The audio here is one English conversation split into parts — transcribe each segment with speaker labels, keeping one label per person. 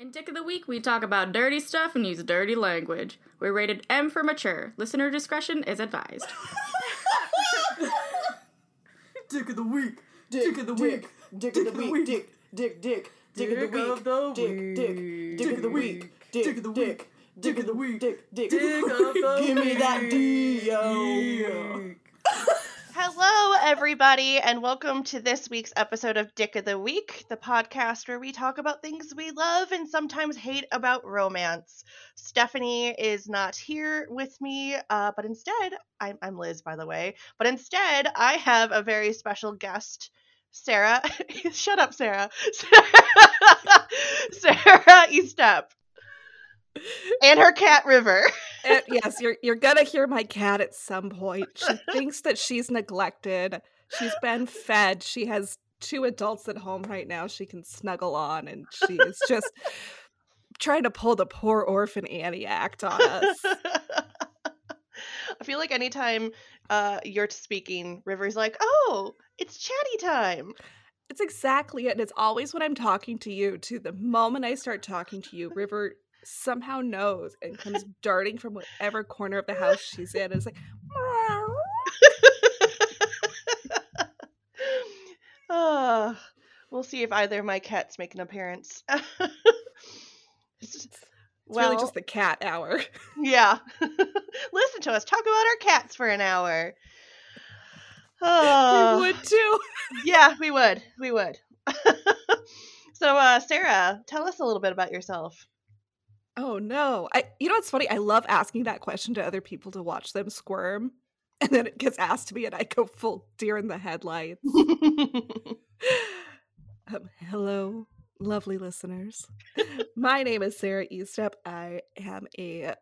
Speaker 1: In Dick of the Week, we talk about dirty stuff and use dirty language. We're rated M for mature. Listener discretion is advised.
Speaker 2: Dick of the week.
Speaker 3: Dick,
Speaker 2: Dick of the
Speaker 3: dick,
Speaker 2: week.
Speaker 3: Dick of the week. Dick, dick, dick. Dick Dick of the week. Dick, of the week. dick. Dick Dick. Dick of the week. Dick Dick of the week. Dick of the week. Dick, dick.
Speaker 2: Dick of the Week.
Speaker 3: Give me that
Speaker 2: week.
Speaker 3: D, yo.
Speaker 4: Hello, everybody, and welcome to this week's episode of Dick of the Week, the podcast where we talk about things we love and sometimes hate about romance. Stephanie is not here with me, uh, but instead, I'm, I'm Liz, by the way, but instead, I have a very special guest. Sarah, shut up, Sarah. Sarah Sarah Estep. And her cat River.
Speaker 5: Uh, yes, you're you're gonna hear my cat at some point. She thinks that she's neglected. She's been fed. She has two adults at home right now she can snuggle on, and she is just trying to pull the poor orphan Annie act on us.
Speaker 4: I feel like anytime uh, you're speaking, River's like, "Oh, it's chatty time."
Speaker 5: It's exactly it. And it's always when I'm talking to you, to The moment I start talking to you, River somehow knows and comes darting from whatever corner of the house she's in. And it's like,
Speaker 4: uh, we'll see if either of my cats make an appearance.
Speaker 5: it's really just the cat hour.
Speaker 4: yeah. Listen to us talk about our cats for an hour. Uh,
Speaker 5: we would too.
Speaker 4: yeah, we would. We would. so, uh, Sarah, tell us a little bit about yourself.
Speaker 5: Oh no. I you know what's funny? I love asking that question to other people to watch them squirm. And then it gets asked to me and I go full deer in the headlights. um, hello, lovely listeners. My name is Sarah Eastep. I am a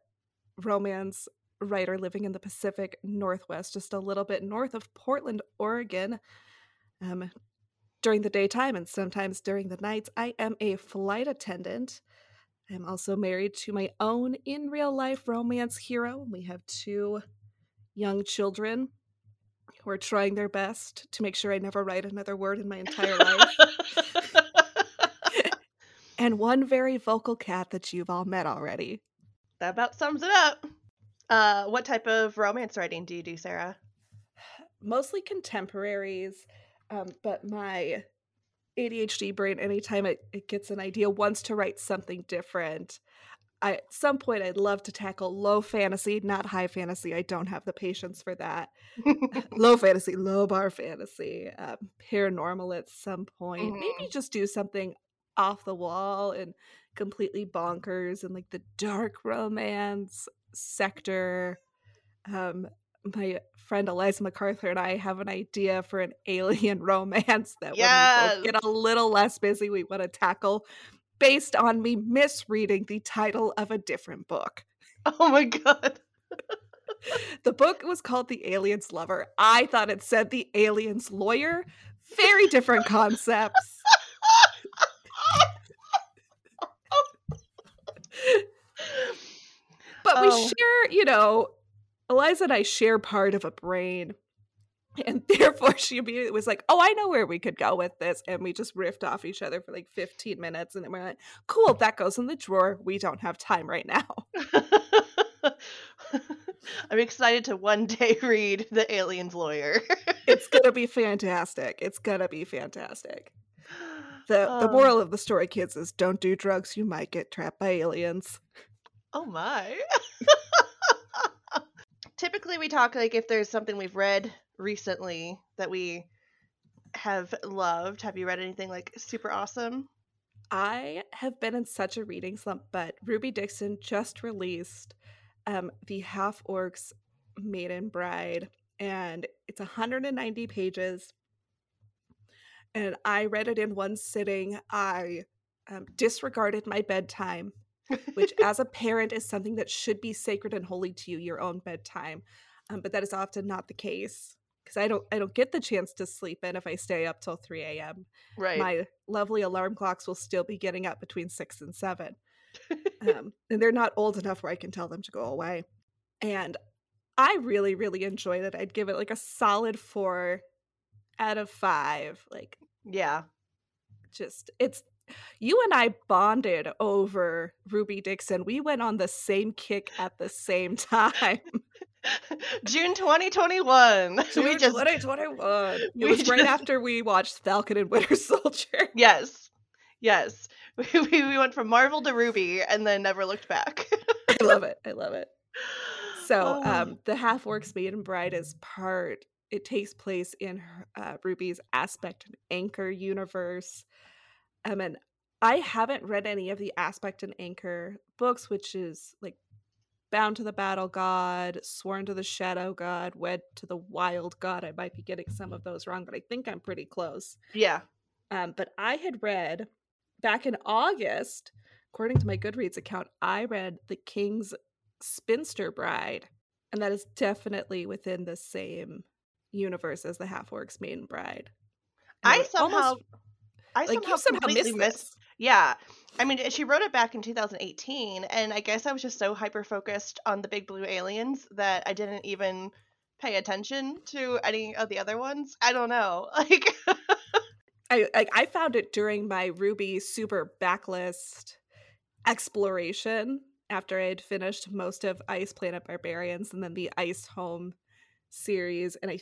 Speaker 5: romance writer living in the Pacific Northwest, just a little bit north of Portland, Oregon. Um, during the daytime and sometimes during the nights, I am a flight attendant. I'm also married to my own in real life romance hero. We have two young children who are trying their best to make sure I never write another word in my entire life. and one very vocal cat that you've all met already.
Speaker 4: that about sums it up. Uh, what type of romance writing do you do, Sarah?
Speaker 5: Mostly contemporaries, um, but my ADHD brain, anytime it, it gets an idea, wants to write something different. I, at some point, I'd love to tackle low fantasy, not high fantasy. I don't have the patience for that. low fantasy, low bar fantasy, um, paranormal at some point.
Speaker 4: Mhm.
Speaker 5: Maybe just do something off the wall and completely bonkers and like the dark romance sector. Um, my friend Eliza MacArthur and I have an idea for an alien romance that when we get a little less busy, we want to tackle based on me misreading the title of a different book.
Speaker 4: oh my god.
Speaker 5: The book was called The Alien's Lover. I thought it said The Alien's Lawyer. Very different concepts. But we
Speaker 4: Oh.
Speaker 5: share, you know, Eliza and I share part of a brain. And therefore, she immediately was like, Oh, I know where we could go with this. And we just riffed off each other for like 15 minutes. And then we're like, Cool, that goes in the drawer. We don't have time right now.
Speaker 4: I'm excited to one day read The Alien's Lawyer.
Speaker 5: It's going to be fantastic. It's going to be fantastic. The, the
Speaker 4: Oh.
Speaker 5: moral of the story, kids, is don't do drugs. You might get trapped by aliens.
Speaker 4: Oh my. Typically, we talk like if there's something we've read recently that we have loved. Have you read anything like super awesome?
Speaker 5: I have been in such a reading slump, but Ruby Dixon just released um, the Half Orcs Maiden Bride, and it's 190 pages. And I read it in one sitting. I um, disregarded my bedtime, which, as a parent, is something that should be sacred and holy to you, your own bedtime. Um, but that is often not the case because I don't, I don't get the chance to sleep in if I stay up till 3 a.m
Speaker 4: Right.
Speaker 5: my lovely alarm clocks will still be getting up between six and seven. um, and they're not old enough where I can tell them to go away. And I really, really enjoyed it. I'd give it like a solid four out of five. Like,
Speaker 4: yeah.
Speaker 5: just it's you and I bonded over Ruby Dixon. We went on the same kick at the same time.
Speaker 4: June 2021.
Speaker 5: June
Speaker 4: we just
Speaker 5: 2021. It was right
Speaker 4: just-
Speaker 5: after we watched Falcon and Winter Soldier.
Speaker 4: yes, yes. We, we we went from Marvel to Ruby and then never looked back.
Speaker 5: I love it. I love it. So,
Speaker 4: Oh.
Speaker 5: um, the Half Orcs Maiden Bride is part. It takes place in uh, Ruby's Aspect and Anchor universe. Um, and I haven't read any of the Aspect and Anchor books, which is like Bound to the Battle God, Sworn to the Shadow God, Wed to the Wild God. I might be getting some of those wrong, but I think I'm pretty close.
Speaker 4: yeah.
Speaker 5: Um, but I had read back in August, according to my Goodreads account, I read The King's Spinster Bride, and that is definitely within the same universe as the Half Orcs Maiden Bride. And
Speaker 4: I somehow
Speaker 5: almost-
Speaker 4: I
Speaker 5: like
Speaker 4: somehow,
Speaker 5: somehow
Speaker 4: completely
Speaker 5: missed
Speaker 4: missed.
Speaker 5: this.
Speaker 4: Yeah. I mean, she wrote it back in 2018, and I guess I was just so hyper focused on the big blue aliens that I didn't even pay attention to any of the other ones. I don't know. Like,
Speaker 5: I, I I found it during my Ruby Super backlist exploration after I had finished most of Ice Planet Barbarians and then the Ice Home series, and I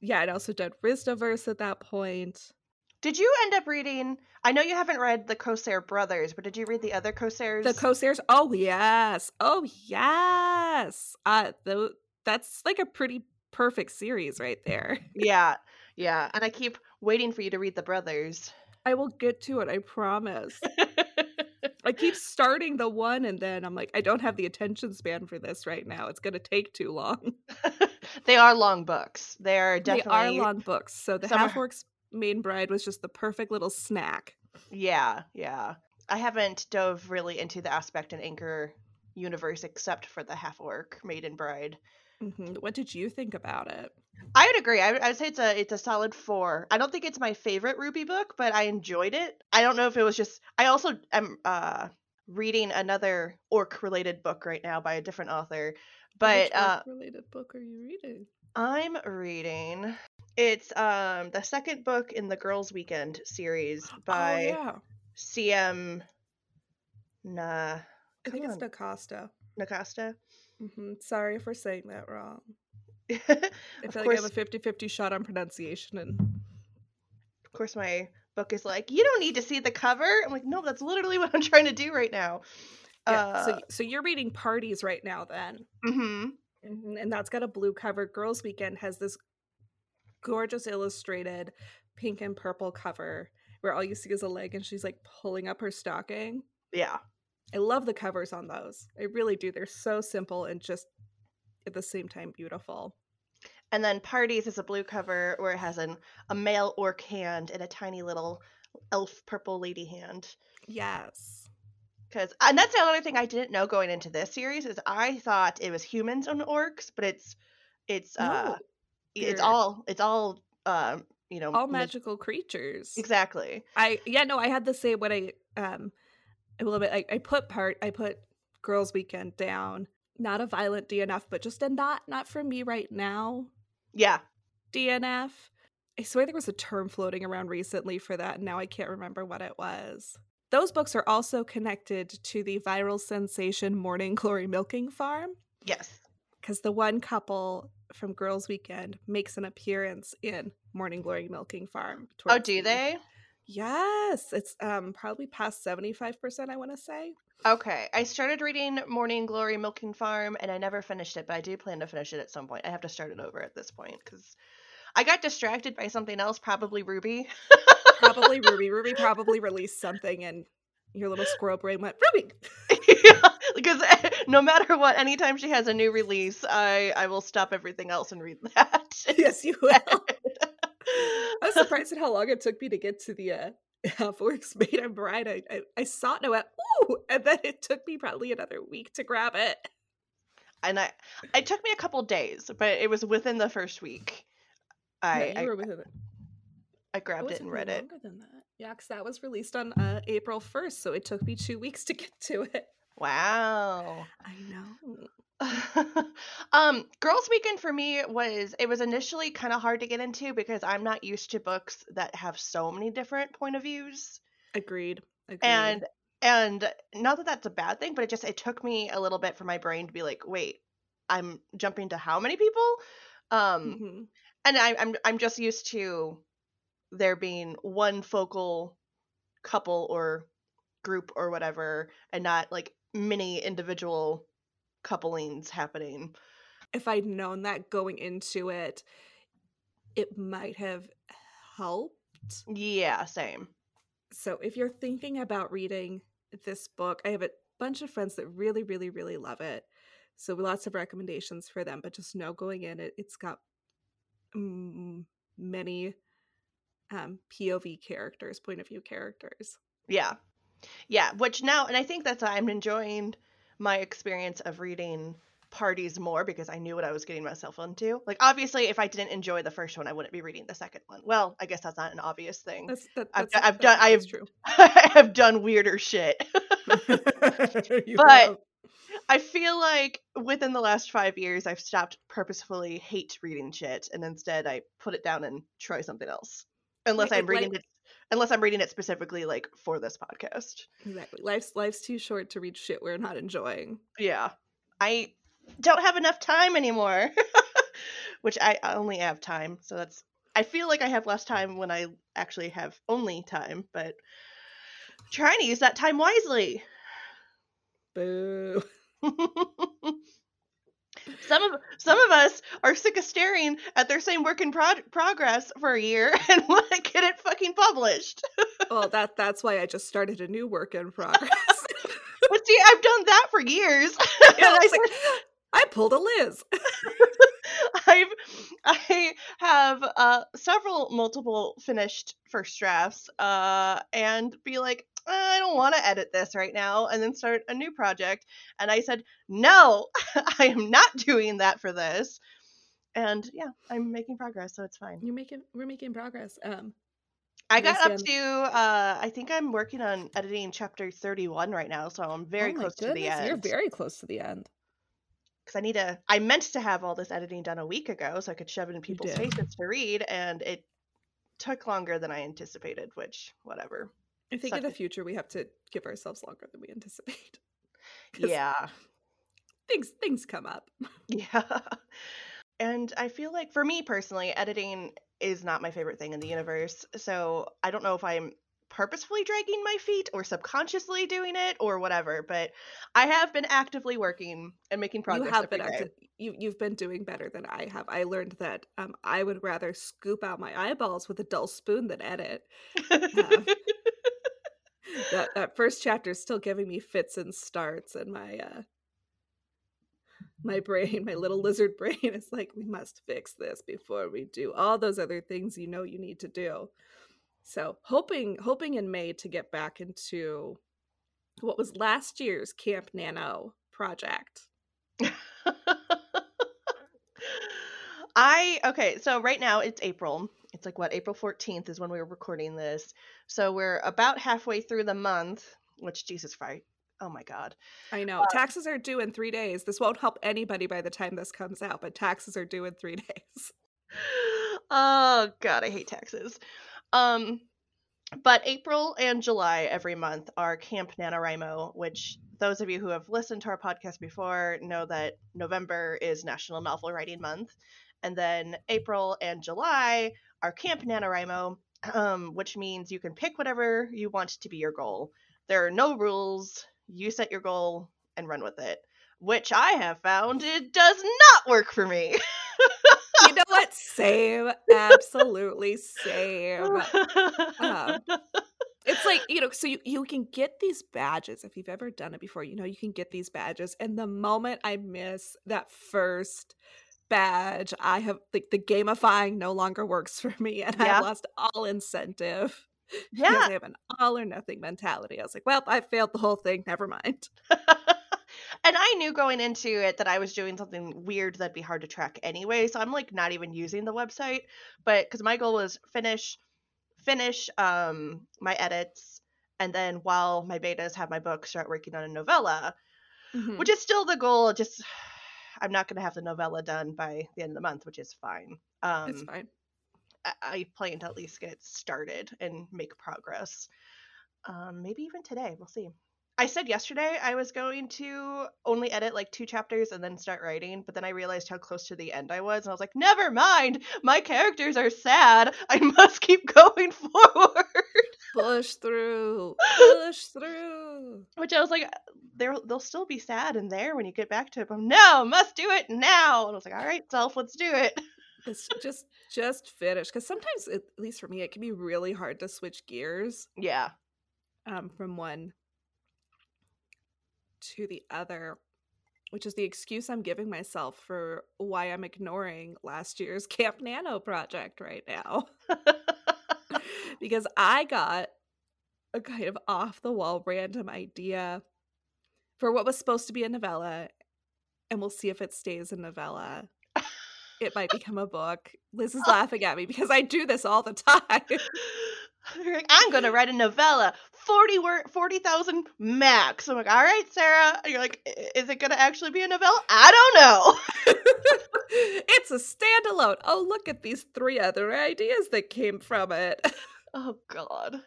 Speaker 5: yeah, I'd also done Risdaverse at that point.
Speaker 4: Did you end up reading? I know you haven't read the Corsair Brothers, but did you read the other Corsairs?
Speaker 5: The Corsairs. Oh yes. Oh yes. Uh, tho- that's like a pretty perfect series right there.
Speaker 4: yeah, yeah. And I keep waiting for you to read the Brothers.
Speaker 5: I will get to it. I promise. I keep starting the one, and then I'm like, I don't have the attention span for this right now. It's gonna take too long.
Speaker 4: they are long books. They are definitely
Speaker 5: They are long books, so the Half Orcs Main Bride was just the perfect little snack.
Speaker 4: Yeah, yeah. I haven't dove really into the aspect and anchor universe except for the half orc maiden bride.
Speaker 5: Mhm. What did you think about it?
Speaker 4: I would agree. I would, I would say it's a it's a solid four. I don't think it's my favorite Ruby book, but I enjoyed it. I don't know if it was just. I also am uh reading another orc related book right now by a different author, but
Speaker 5: Which
Speaker 4: uh,
Speaker 5: related book are you reading?
Speaker 4: I'm reading. It's um the second book in the Girls Weekend series by
Speaker 5: oh yeah,
Speaker 4: CM. Nah,
Speaker 5: I think
Speaker 4: come
Speaker 5: it's
Speaker 4: on.
Speaker 5: Nakasta.
Speaker 4: Nakasta.
Speaker 5: hmm Sorry for saying that wrong. I feel like I have a 50 50 shot on pronunciation. And
Speaker 4: of course, my book is like, you don't need to see the cover. I'm like, no, that's literally what I'm trying to do right now.
Speaker 5: yeah,
Speaker 4: Uh,
Speaker 5: so, so you're reading Parties right now, then.
Speaker 4: mhm.
Speaker 5: Mhm, And that's got a blue cover. Girls Weekend has this gorgeous illustrated pink and purple cover where all you see is a leg and she's like pulling up her stocking.
Speaker 4: yeah,
Speaker 5: I love the covers on those. I really do. They're so simple and just at the same time beautiful.
Speaker 4: and then Parties is a blue cover where it has an a male orc hand and a tiny little elf purple lady hand.
Speaker 5: Yes.
Speaker 4: Because and that's the other thing I didn't know going into this series is I thought it was humans and orcs, but it's it's uh it's all it's all um you know
Speaker 5: all
Speaker 4: ma-
Speaker 5: magical creatures.
Speaker 4: exactly
Speaker 5: I yeah no I had the same when I um a little bit I, I put part I put Girls Weekend down. Not a violent DNF, but just a not not for me right now
Speaker 4: yeah
Speaker 5: DNF. I swear there was a term floating around recently for that, and now I can't remember what it was. Those books are also connected to the viral sensation Morning Glory Milking Farm,
Speaker 4: yes
Speaker 5: because the one couple from Girls Weekend makes an appearance in Morning Glory Milking Farm.
Speaker 4: oh do
Speaker 5: the-
Speaker 4: they
Speaker 5: Yes, it's um probably past seventy five percent. I want to say.
Speaker 4: okay I started reading Morning Glory Milking Farm and I never finished it but I do plan to finish it at some point I have to start it over at this point because I got distracted by something else probably Ruby
Speaker 5: Probably Ruby. Ruby probably released something, and your little squirrel brain went Ruby.
Speaker 4: because no matter what anytime she has a new release I I will stop everything else and read that
Speaker 5: yes, you will. I was surprised at how long it took me to get to the uh, Half Orcs Maiden Bride. I, I, I saw it and I went, ooh, and then it took me probably another week to grab it.
Speaker 4: and I it took me a couple days, but it was within the first week. I
Speaker 5: yeah,
Speaker 4: I,
Speaker 5: you were within it.
Speaker 4: I grabbed
Speaker 5: Oh,
Speaker 4: it and read it.
Speaker 5: longer Than that. Yeah, because that was released on uh, April 1st, so it took me two weeks to get to it.
Speaker 4: Wow.
Speaker 5: I know.
Speaker 4: um, Girls Weekend for me was it was initially kind of hard to get into because I'm not used to books that have so many different point of views.
Speaker 5: Agreed. Agreed.
Speaker 4: and and not that that's a bad thing but it just it took me a little bit for my brain to be like wait i'm jumping to how many people um
Speaker 5: Mhm.
Speaker 4: and I, i'm i'm just used to there being one focal couple or group or whatever and not like many individual couplings happening
Speaker 5: if I'd known that going into it, it might have helped.
Speaker 4: yeah same
Speaker 5: So if you're thinking about reading this book, I have a bunch of friends that really, really, really love it. So lots of recommendations for them, but just know going in, it, it's got mm, many um, POV characters, point of view characters.
Speaker 4: Yeah. Yeah, which now and I think that's why I'm enjoying my experience of reading parties more because I knew what I was getting myself into. Like obviously if I didn't enjoy the first one, I wouldn't be reading the second one. Well, I guess that's not an obvious thing.
Speaker 5: That's that,
Speaker 4: I've
Speaker 5: that's,
Speaker 4: I've
Speaker 5: that's
Speaker 4: done- I've-
Speaker 5: true.
Speaker 4: I have done weirder shit. But-. I feel like within the last 5 years I've stopped purposefully hate reading shit and instead I put it down and try something else. Unless
Speaker 5: Like-
Speaker 4: I'm
Speaker 5: like-
Speaker 4: reading it unless I'm reading it specifically like for this podcast.
Speaker 5: exactly, life's life's too short to read shit we're not enjoying.
Speaker 4: Yeah. I don't have enough time anymore. Which I only have time, so that's I feel like I have less time when I actually have only time, but trying to use that time wisely.
Speaker 5: Boo.
Speaker 4: some of some of us are sick of staring at their same work in prog- progress for a year and want to get it fucking published.
Speaker 5: well, that that's why I just started a new work in progress.
Speaker 4: But see, I've done that for years.
Speaker 5: Yeah, I, like, I pulled a Liz.
Speaker 4: I've I have uh several multiple finished first drafts uh and be like I don't want to edit this right now and then start a new project and I said no I am not doing that for this and yeah I'm making progress so it's fine.
Speaker 5: You're making we're making progress. Um,
Speaker 4: I got up to uh I think I'm working on editing chapter 31 right now so I'm very
Speaker 5: oh
Speaker 4: close to the end.
Speaker 5: You're very close to the end.
Speaker 4: because I need to. I meant to have all this editing done a week ago so I could shove it in people's faces to read, and it took longer than I anticipated. Which, whatever.
Speaker 5: I think in the future we have to give ourselves longer than we anticipate.
Speaker 4: Yeah,
Speaker 5: Things things come up.
Speaker 4: yeah. And I feel like for me personally, editing is not my favorite thing in the universe. So I don't know if I'm purposefully dragging my feet or subconsciously doing it or whatever. But I have been actively working and making progress.
Speaker 5: you have been active, you you've been doing better than I have. I learned that um, I would rather scoop out my eyeballs with a dull spoon than edit. That that first chapter is still giving me fits and starts, and my uh, my brain, my little lizard brain, is like, we must fix this before we do all those other things you know you need to do. So hoping hoping in May to get back into what was last year's Camp Nano project.
Speaker 4: I okay, so right now it's April. It's like what April 14th is when we were recording this. So we're about halfway through the month, which Jesus Christ. Oh my god.
Speaker 5: I know taxes are due in three days. This won't help anybody by the time this comes out, but taxes are due in three days.
Speaker 4: Oh god, I hate taxes. Um but April and July every month are Camp NaNoWriMo, which those of you who have listened to our podcast before know that November is National Novel Writing Month. And then April and July are Camp NaNoWriMo, um, which means you can pick whatever you want to be your goal. There are no rules. You set your goal and run with it, which I have found it does not work for me.
Speaker 5: You know what? Same. Absolutely same. Um, It's like, you know, so you, you can get these badges. If you've ever done it before, you know, you can get these badges. And the moment I miss that first badge, I have like the gamifying no longer works for me and
Speaker 4: Yeah.
Speaker 5: I've lost all incentive.
Speaker 4: yeah.
Speaker 5: I have an all or nothing mentality. I was like, well, I failed the whole thing. Never mind.
Speaker 4: and I knew going into it that I was doing something weird that'd be hard to track anyway. So I'm like not even using the website, but because my goal was finish, finish um my edits, and then while my betas have my book, start working on a novella,
Speaker 5: Mhm.
Speaker 4: which is still the goal. Just I'm not gonna have the novella done by the end of the month, which is fine. Um,
Speaker 5: it's fine.
Speaker 4: I, I plan to at least get started and make progress. Um, maybe even today. We'll see. I said yesterday I was going to only edit like two chapters and then start writing, but then I realized how close to the end I was, and I was like, never mind. My characters are sad. I must keep going forward.
Speaker 5: Push through. Push through.
Speaker 4: Which I was like, they'll they'll still be sad in there when you get back to it. But no, must do it now. And I was like, all right, self, let's do it.
Speaker 5: It's just just finish because sometimes, at least for me, it can be really hard to switch gears
Speaker 4: Yeah.
Speaker 5: um, from one to the other, which is the excuse I'm giving myself for why I'm ignoring last year's Camp Nano project right now. Because I got a kind of off the wall random idea for what was supposed to be a novella, and we'll see if it stays a novella. It might become a book. Liz is laughing at me because I do this all the time.
Speaker 4: I'm gonna write a novella, forty word, forty thousand max. I'm like, all right, Sarah. And you're like, is it gonna actually be a novella? I don't know.
Speaker 5: it's a standalone. Oh, look at these three other ideas that came from it.
Speaker 4: Oh God.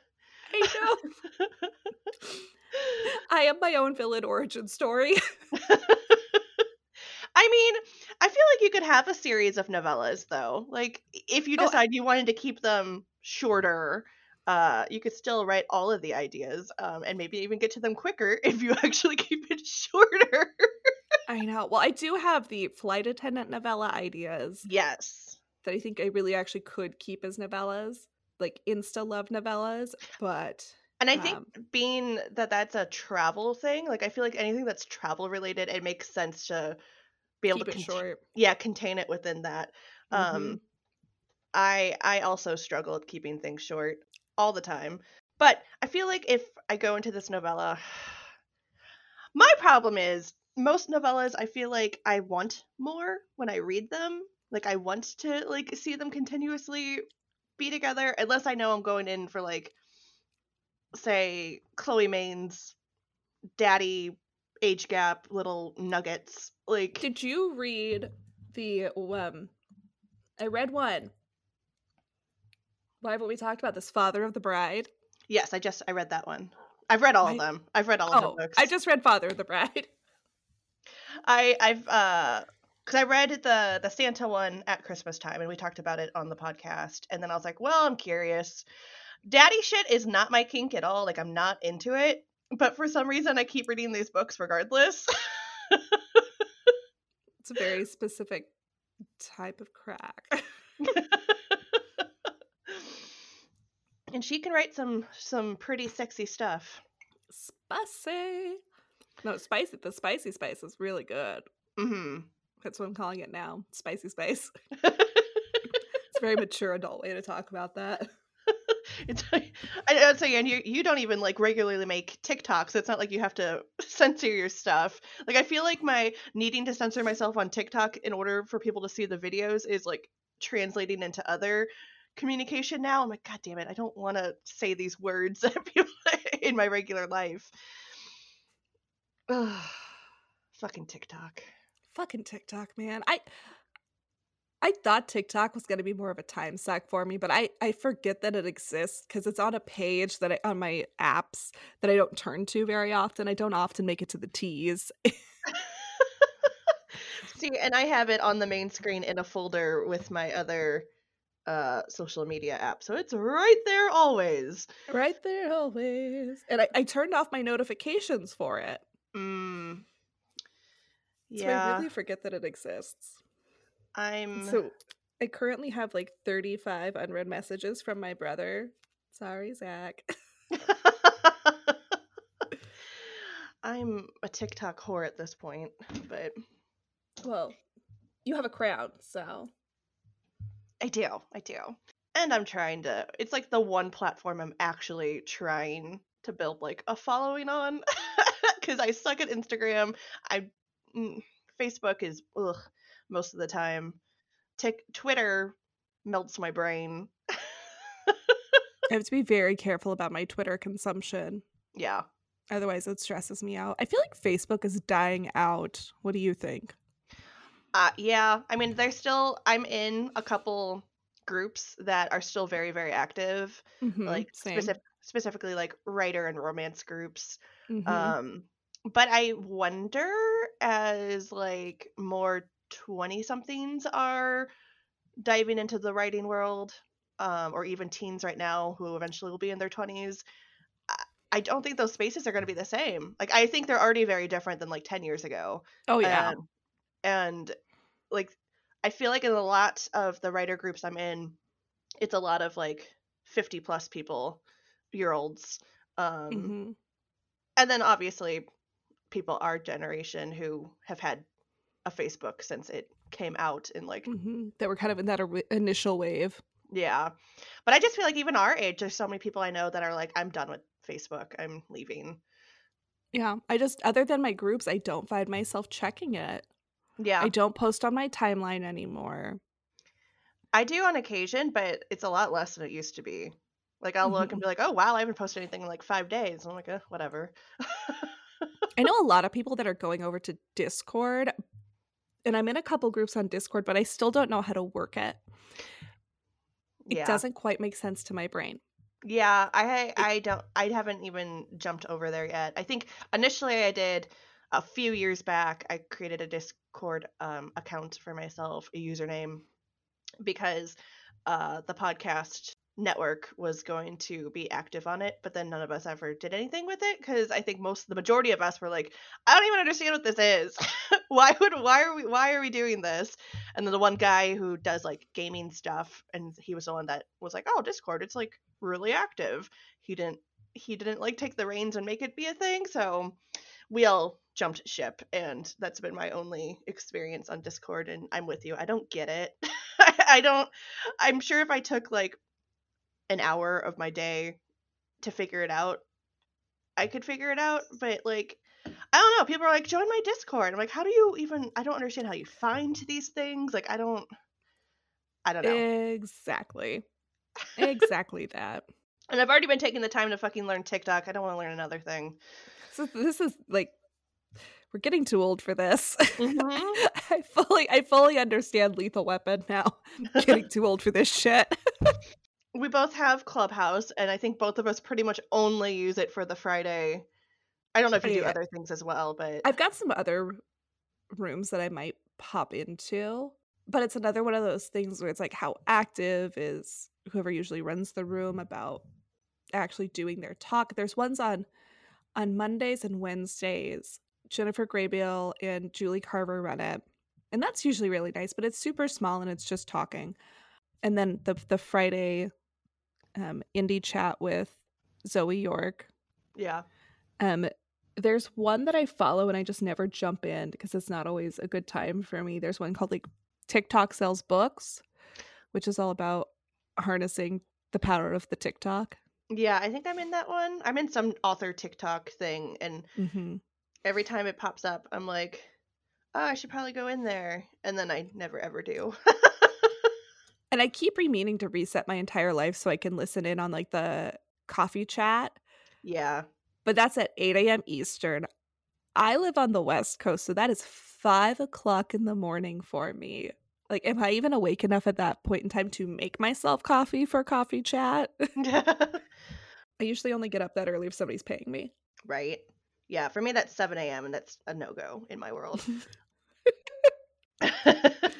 Speaker 5: I know. I am my own villain origin story.
Speaker 4: I mean, I feel like you could have a series of novellas though. Like if you
Speaker 5: Oh,
Speaker 4: decide you wanted to keep them shorter, uh, you could still write all of the ideas, um, and maybe even get to them quicker if you actually keep it shorter.
Speaker 5: I know. Well, I do have the flight attendant novella ideas
Speaker 4: yes.
Speaker 5: that I think I really actually could keep as novellas, like insta love novellas, but
Speaker 4: And I think
Speaker 5: Um,
Speaker 4: being that that's a travel thing, like I feel like anything that's travel related, it makes sense to be able
Speaker 5: keep
Speaker 4: to
Speaker 5: it
Speaker 4: cont-
Speaker 5: short.
Speaker 4: yeah contain it within that. Um,
Speaker 5: Mhm.
Speaker 4: I I also struggled keeping things short all the time, but I feel like if I go into this novella, my problem is most novellas. I feel like I want more when I read them. Like I want to like see them continuously be together, unless I know I'm going in for like say Chloe Main's daddy age gap little nuggets. Like
Speaker 5: Did you read the um I read one. Why haven't we talked about this? Father of the Bride.
Speaker 4: yes, I just I read that one. I've read all of them. I've read all of her
Speaker 5: Oh,
Speaker 4: books.
Speaker 5: I just read Father of the Bride.
Speaker 4: I I've uh because I read the the Santa one at Christmas time and we talked about it on the podcast and then I was like, well, I'm curious. Daddy shit is not my kink at all. Like I'm not into it, but for some reason I keep reading these books regardless.
Speaker 5: It's a very specific type of crack.
Speaker 4: and she can write some some pretty sexy stuff.
Speaker 5: Spicy. No, spicy. The spicy spice is really good.
Speaker 4: Mhm.
Speaker 5: That's what I'm calling it now. Spicy spice. It's a very mature adult way to talk about that.
Speaker 4: It's I, I'd say, and you you don't even like regularly make TikToks. So it's not like you have to censor your stuff. Like I feel like my needing to censor myself on TikTok in order for people to see the videos is like translating into other communication now. I'm like, God damn it, I don't want to say these words in my regular life. Ugh, fucking TikTok.
Speaker 5: Fucking TikTok, man. I I thought TikTok was going to be more of a time suck for me, but I I forget that it exists cuz it's on a page that I on my apps that I don't turn to very often. I don't often make it to the T's.
Speaker 4: See, and I have it on the main screen in a folder with my other uh social media app. So it's right there always.
Speaker 5: right there always. And I, I turned off my notifications for it.
Speaker 4: Mm.
Speaker 5: So
Speaker 4: Yeah.
Speaker 5: I really forget that it exists.
Speaker 4: I'm
Speaker 5: So I currently have like 35 unread messages from my brother. Sorry, Zach.
Speaker 4: I'm a TikTok whore at this point, but
Speaker 5: Well, you have a crown, so
Speaker 4: I do. I do. And I'm trying to it's like the one platform I'm actually trying to build like a following on cuz I suck at Instagram. I mm, Facebook is ugh most of the time. Tick Twitter melts my brain.
Speaker 5: I have to be very careful about my Twitter consumption.
Speaker 4: Yeah.
Speaker 5: Otherwise, it stresses me out. I feel like Facebook is dying out. What do you think?
Speaker 4: Uh, yeah, I mean, there's still. I'm in a couple groups that are still very, very active,
Speaker 5: Mhm,
Speaker 4: like specific, specifically like writer and romance groups.
Speaker 5: Mhm.
Speaker 4: Um, but I wonder as like more 20 somethings are diving into the writing world, um, or even teens right now who eventually will be in their 20s. I- I don't think those spaces are going to be the same. Like, I think they're already very different than like 10 years ago.
Speaker 5: oh yeah.
Speaker 4: And, and like, I feel like in a lot of the writer groups I'm in, it's a lot of like 50 plus people, year olds. Um,
Speaker 5: Mhm.
Speaker 4: and then obviously people our generation who have had a Facebook since it came out in like
Speaker 5: Mhm. That were kind of in that initial wave.
Speaker 4: yeah. But I just feel like even our age, there's so many people I know that are like, I'm done with Facebook. I'm leaving.
Speaker 5: Yeah. I just other than my groups, I don't find myself checking it.
Speaker 4: Yeah,
Speaker 5: I don't post on my timeline anymore.
Speaker 4: I do on occasion, but it's a lot less than it used to be. Like I'll look and be like, oh wow, I haven't posted anything in like five days. And I'm like, eh, whatever.
Speaker 5: I know a lot of people that are going over to Discord, and I'm in a couple groups on Discord, but I still don't know how to work it. It
Speaker 4: yeah.
Speaker 5: doesn't quite make sense to my brain.
Speaker 4: Yeah, I I don't I haven't even jumped over there yet. I think initially I did a few years back. I created a Discord um, account for myself, a username, because uh, the podcast network was going to be active on it, but then none of us ever did anything with it because I think most the majority of us were like, I don't even understand what this is. why would why are we why are we doing this? And then the one guy who does like gaming stuff, and he was the one that was like, oh, Discord, it's like really active. He didn't he didn't like take the reins and make it be a thing, so we all jumped ship and that's been my only experience on Discord and I'm with you. I don't get it. I don't I'm sure if I took like an hour of my day to figure it out, I could figure it out, but like I don't know. People are like, join my Discord. I'm like, how do you even? I don't understand how you find these things. Like, I don't, I don't know.
Speaker 5: Exactly. Exactly that.
Speaker 4: And I've already been taking the time to fucking learn TikTok. I don't want to learn another thing.
Speaker 5: So this is like we're getting too old for this.
Speaker 4: Mhm.
Speaker 5: I fully I fully understand Lethal Weapon now. getting too old for this shit.
Speaker 4: We both have Clubhouse, and I think both of us pretty much only use it for the Friday. I don't know if you do
Speaker 5: Yeah.
Speaker 4: other things as well, but
Speaker 5: I've got some other rooms that I might pop into, but it's another one of those things where it's like how active is whoever usually runs the room about actually doing their talk. There's ones on on Mondays and Wednesdays. Jennifer Graybill and Julie Carver run it. And that's usually really nice, but it's super small and it's just talking. And then the the Friday um indie chat with Zoe York
Speaker 4: yeah.
Speaker 5: um, there's one that I follow and I just never jump in because it's not always a good time for me. There's one called like TikTok sells books, which is all about harnessing the power of the TikTok.
Speaker 4: Yeah, I think I'm in that one. I'm in some author TikTok thing, and
Speaker 5: Mm-hmm.
Speaker 4: every time it pops up, I'm like, oh, I should probably go in there. And then I never ever do.
Speaker 5: And I keep re-meaning to reset my entire life so I can listen in on like the coffee chat,
Speaker 4: yeah.
Speaker 5: but that's at 8 a.m. Eastern. I live on the West Coast, so that is five o'clock in the morning for me. Like, am I even awake enough at that point in time to make myself coffee for coffee chat? I usually only get up that early if somebody's paying me.
Speaker 4: right. Yeah, for me, that's 7 a.m., and that's a no go in my world.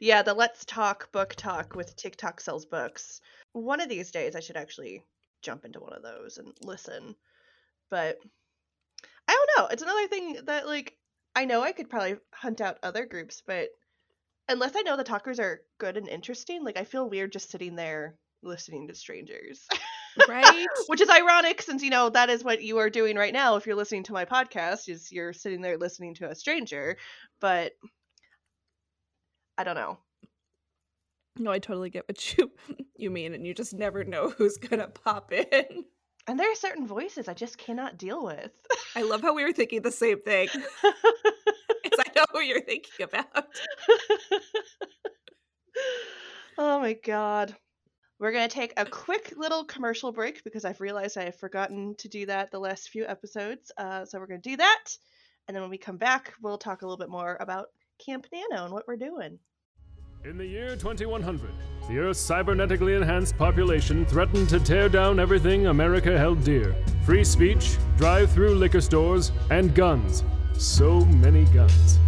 Speaker 4: yeah, the Let's Talk book talk with TikTok sells books. One of these days, I should actually jump into one of those and listen. But I don't know. It's another thing that, like, I know I could probably hunt out other groups, but unless I know the talkers are good and interesting, like, I feel weird just sitting there listening to strangers.
Speaker 5: right?
Speaker 4: Which is ironic since you know that is what you are doing right now if you're listening to my podcast is you're sitting there listening to a stranger, but I don't know.
Speaker 5: No, I totally get what you you mean, and you just never know who's gonna pop in.
Speaker 4: And there are certain voices I just cannot deal with.
Speaker 5: I love how we were thinking the same thing. 'cause I know who you're thinking about.
Speaker 4: oh my god. We're going to take a quick little commercial break because I've realized I have forgotten to do that the last few episodes. Uh, so we're going to do that. And then when we come back, we'll talk a little bit more about Camp Nano and what we're doing.
Speaker 6: In the year 2100, the Earth's cybernetically enhanced population threatened to tear down everything America held dear free speech, drive through liquor stores, and guns. So many guns.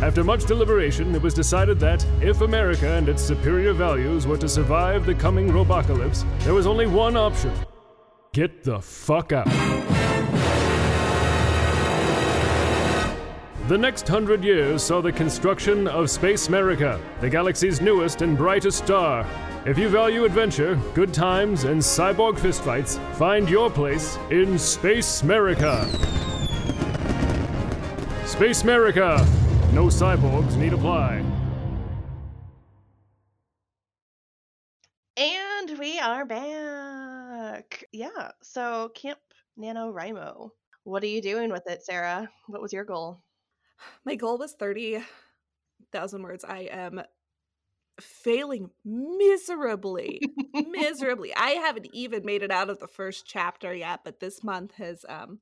Speaker 6: After much deliberation, it was decided that if America and its superior values were to survive the coming robocalypse, there was only one option get the fuck out. The next hundred years saw the construction of Space America, the galaxy's newest and brightest star. If you value adventure, good times, and cyborg fistfights, find your place in Space America. Space America! No cyborgs need apply.
Speaker 4: And we are back. Yeah, so Camp NaNoWriMo. What are you doing with it, Sarah? What was your goal?
Speaker 5: My goal was 30,000 words. I am failing miserably. miserably. I haven't even made it out of the first chapter yet, but this month has um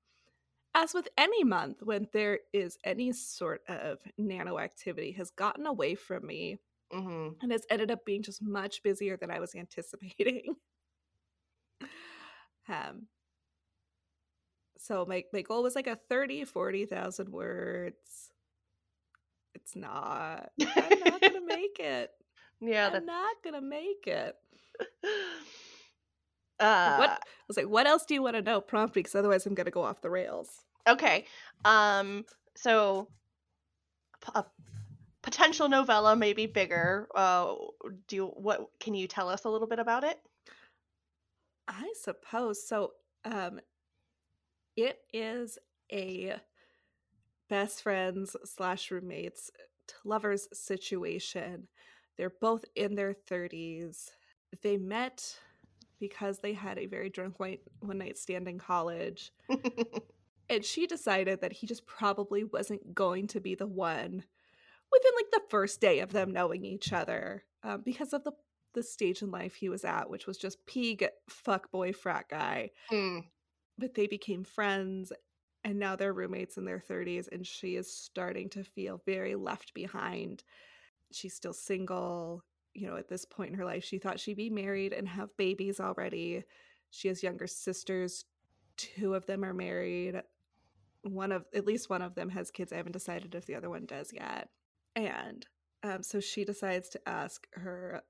Speaker 5: as with any month when there is any sort of nano activity has gotten away from me
Speaker 4: hmm
Speaker 5: and has ended up being just much busier than I was anticipating. um so my my goal was like a 30 40,000 words. It's not. I'm not going to make it.
Speaker 4: Yeah,
Speaker 5: I'm
Speaker 4: that.
Speaker 5: not going to make it.
Speaker 4: Uh,
Speaker 5: what I was like what else do you want to know prompt me because otherwise I'm going to go off the rails.
Speaker 4: Okay. Um. So, a potential novella, maybe bigger. Uh, do you, what? Can you tell us a little bit about it?
Speaker 5: I suppose so. Um, it is a best friends slash roommates lovers situation. They're both in their thirties. They met because they had a very drunk one night stand in college, and she decided that he just probably wasn't going to be the one within like the first day of them knowing each other um, because of the the stage in life he was at, which was just peak fuck boy frat guy.
Speaker 4: Mm.
Speaker 5: But they became friends and now they're roommates in their 30s and she is starting to feel very left behind. She's still single. You know, at this point in her life, she thought she'd be married and have babies already. She has younger sisters. Two of them are married. One of at least one of them has kids. I haven't decided if the other one does yet. And um, so she decides to ask her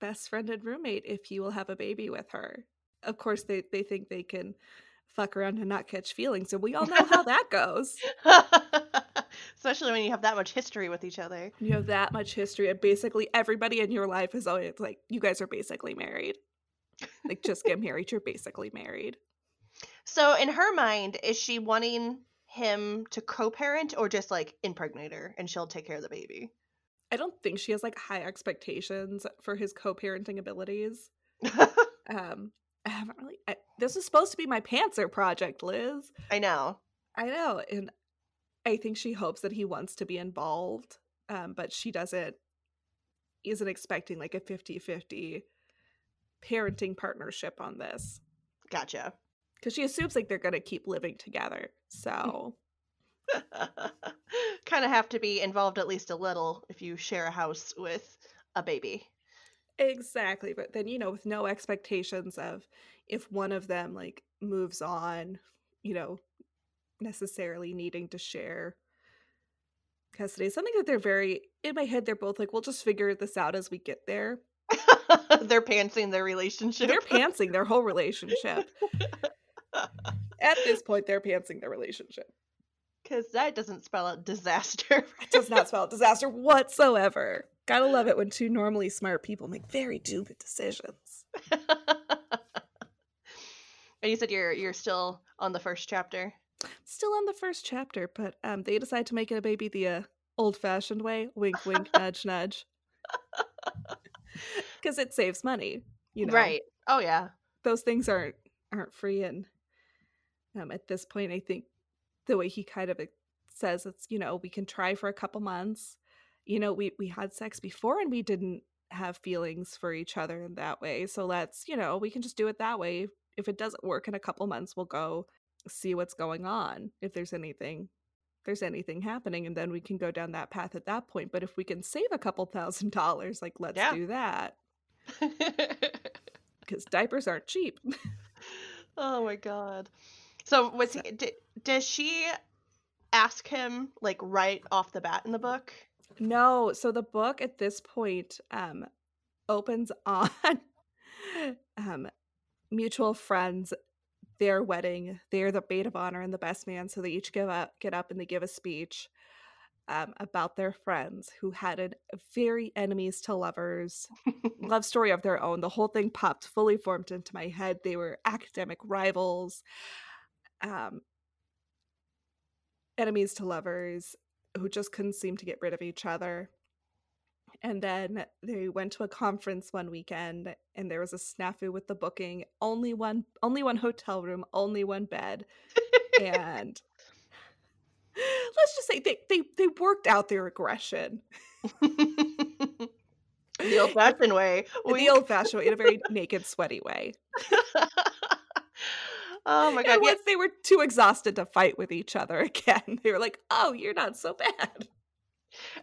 Speaker 5: best friend and roommate if he will have a baby with her. Of course, they, they think they can fuck around and not catch feelings. And we all know how that goes.
Speaker 4: Especially when you have that much history with each other.
Speaker 5: You have that much history, and basically everybody in your life is always like, you guys are basically married. Like, just get married. You're basically married.
Speaker 4: So, in her mind, is she wanting him to co-parent or just like impregnate her and she'll take care of the baby?
Speaker 5: I don't think she has like high expectations for his co-parenting abilities. Um, I haven't really. I, this is supposed to be my pantser project, Liz.
Speaker 4: I know.
Speaker 5: I know, and I think she hopes that he wants to be involved, um, but she doesn't. Isn't expecting like a 50-50 parenting partnership on this
Speaker 4: Gotcha.
Speaker 5: because she assumes like they're gonna keep living together. So
Speaker 4: kind of have to be involved at least a little if you share a house with a baby.
Speaker 5: Exactly, but then you know, with no expectations of if one of them like moves on, you know, necessarily needing to share custody. Something that they're very in my head. They're both like, we'll just figure this out as we get there.
Speaker 4: They're pantsing their relationship.
Speaker 5: They're pantsing their whole relationship. At this point, they're pantsing their relationship.
Speaker 4: Because that doesn't spell out disaster.
Speaker 5: It does not spell disaster whatsoever. Gotta love it when two normally smart people make very stupid decisions.
Speaker 4: and you said you're you're still on the first chapter.
Speaker 5: Still on the first chapter, but um, they decide to make it a baby the uh, old-fashioned way. Wink, wink, nudge, nudge. Because it saves money, you know.
Speaker 4: Right. Oh yeah.
Speaker 5: those things aren't aren't free and um at this point i think the way he kind of says it's you know we can try for a couple months you know we we had sex before and we didn't have feelings for each other in that way so let's you know we can just do it that way if it doesn't work in a couple months we'll go see what's going on if there's anything there's anything happening and then we can go down that path at that point but if we can save a couple thousand dollars like let's
Speaker 4: Yeah.
Speaker 5: do that because diapers aren't cheap
Speaker 4: oh my god. So was he? Did, does she ask him like right off the bat in the book?
Speaker 5: No so the book at this point um opens on um mutual friends their wedding they're the maid of honor and the best man so they each give up get up and they give a speech um, about their friends who had a very enemies to lovers love story of their own. The whole thing popped fully formed into my head. They were academic rivals, um, enemies to lovers who just couldn't seem to get rid of each other. And then they went to a conference one weekend and there was a snafu with the booking. Only one only one hotel room, only one bed. and let's just say they, they they worked out their aggression.
Speaker 4: the old fashioned way.
Speaker 5: the old fashioned way, in a very naked, sweaty way.
Speaker 4: oh my god.
Speaker 5: once they were too exhausted to fight with each other again, they were like, "Oh, you're not so bad."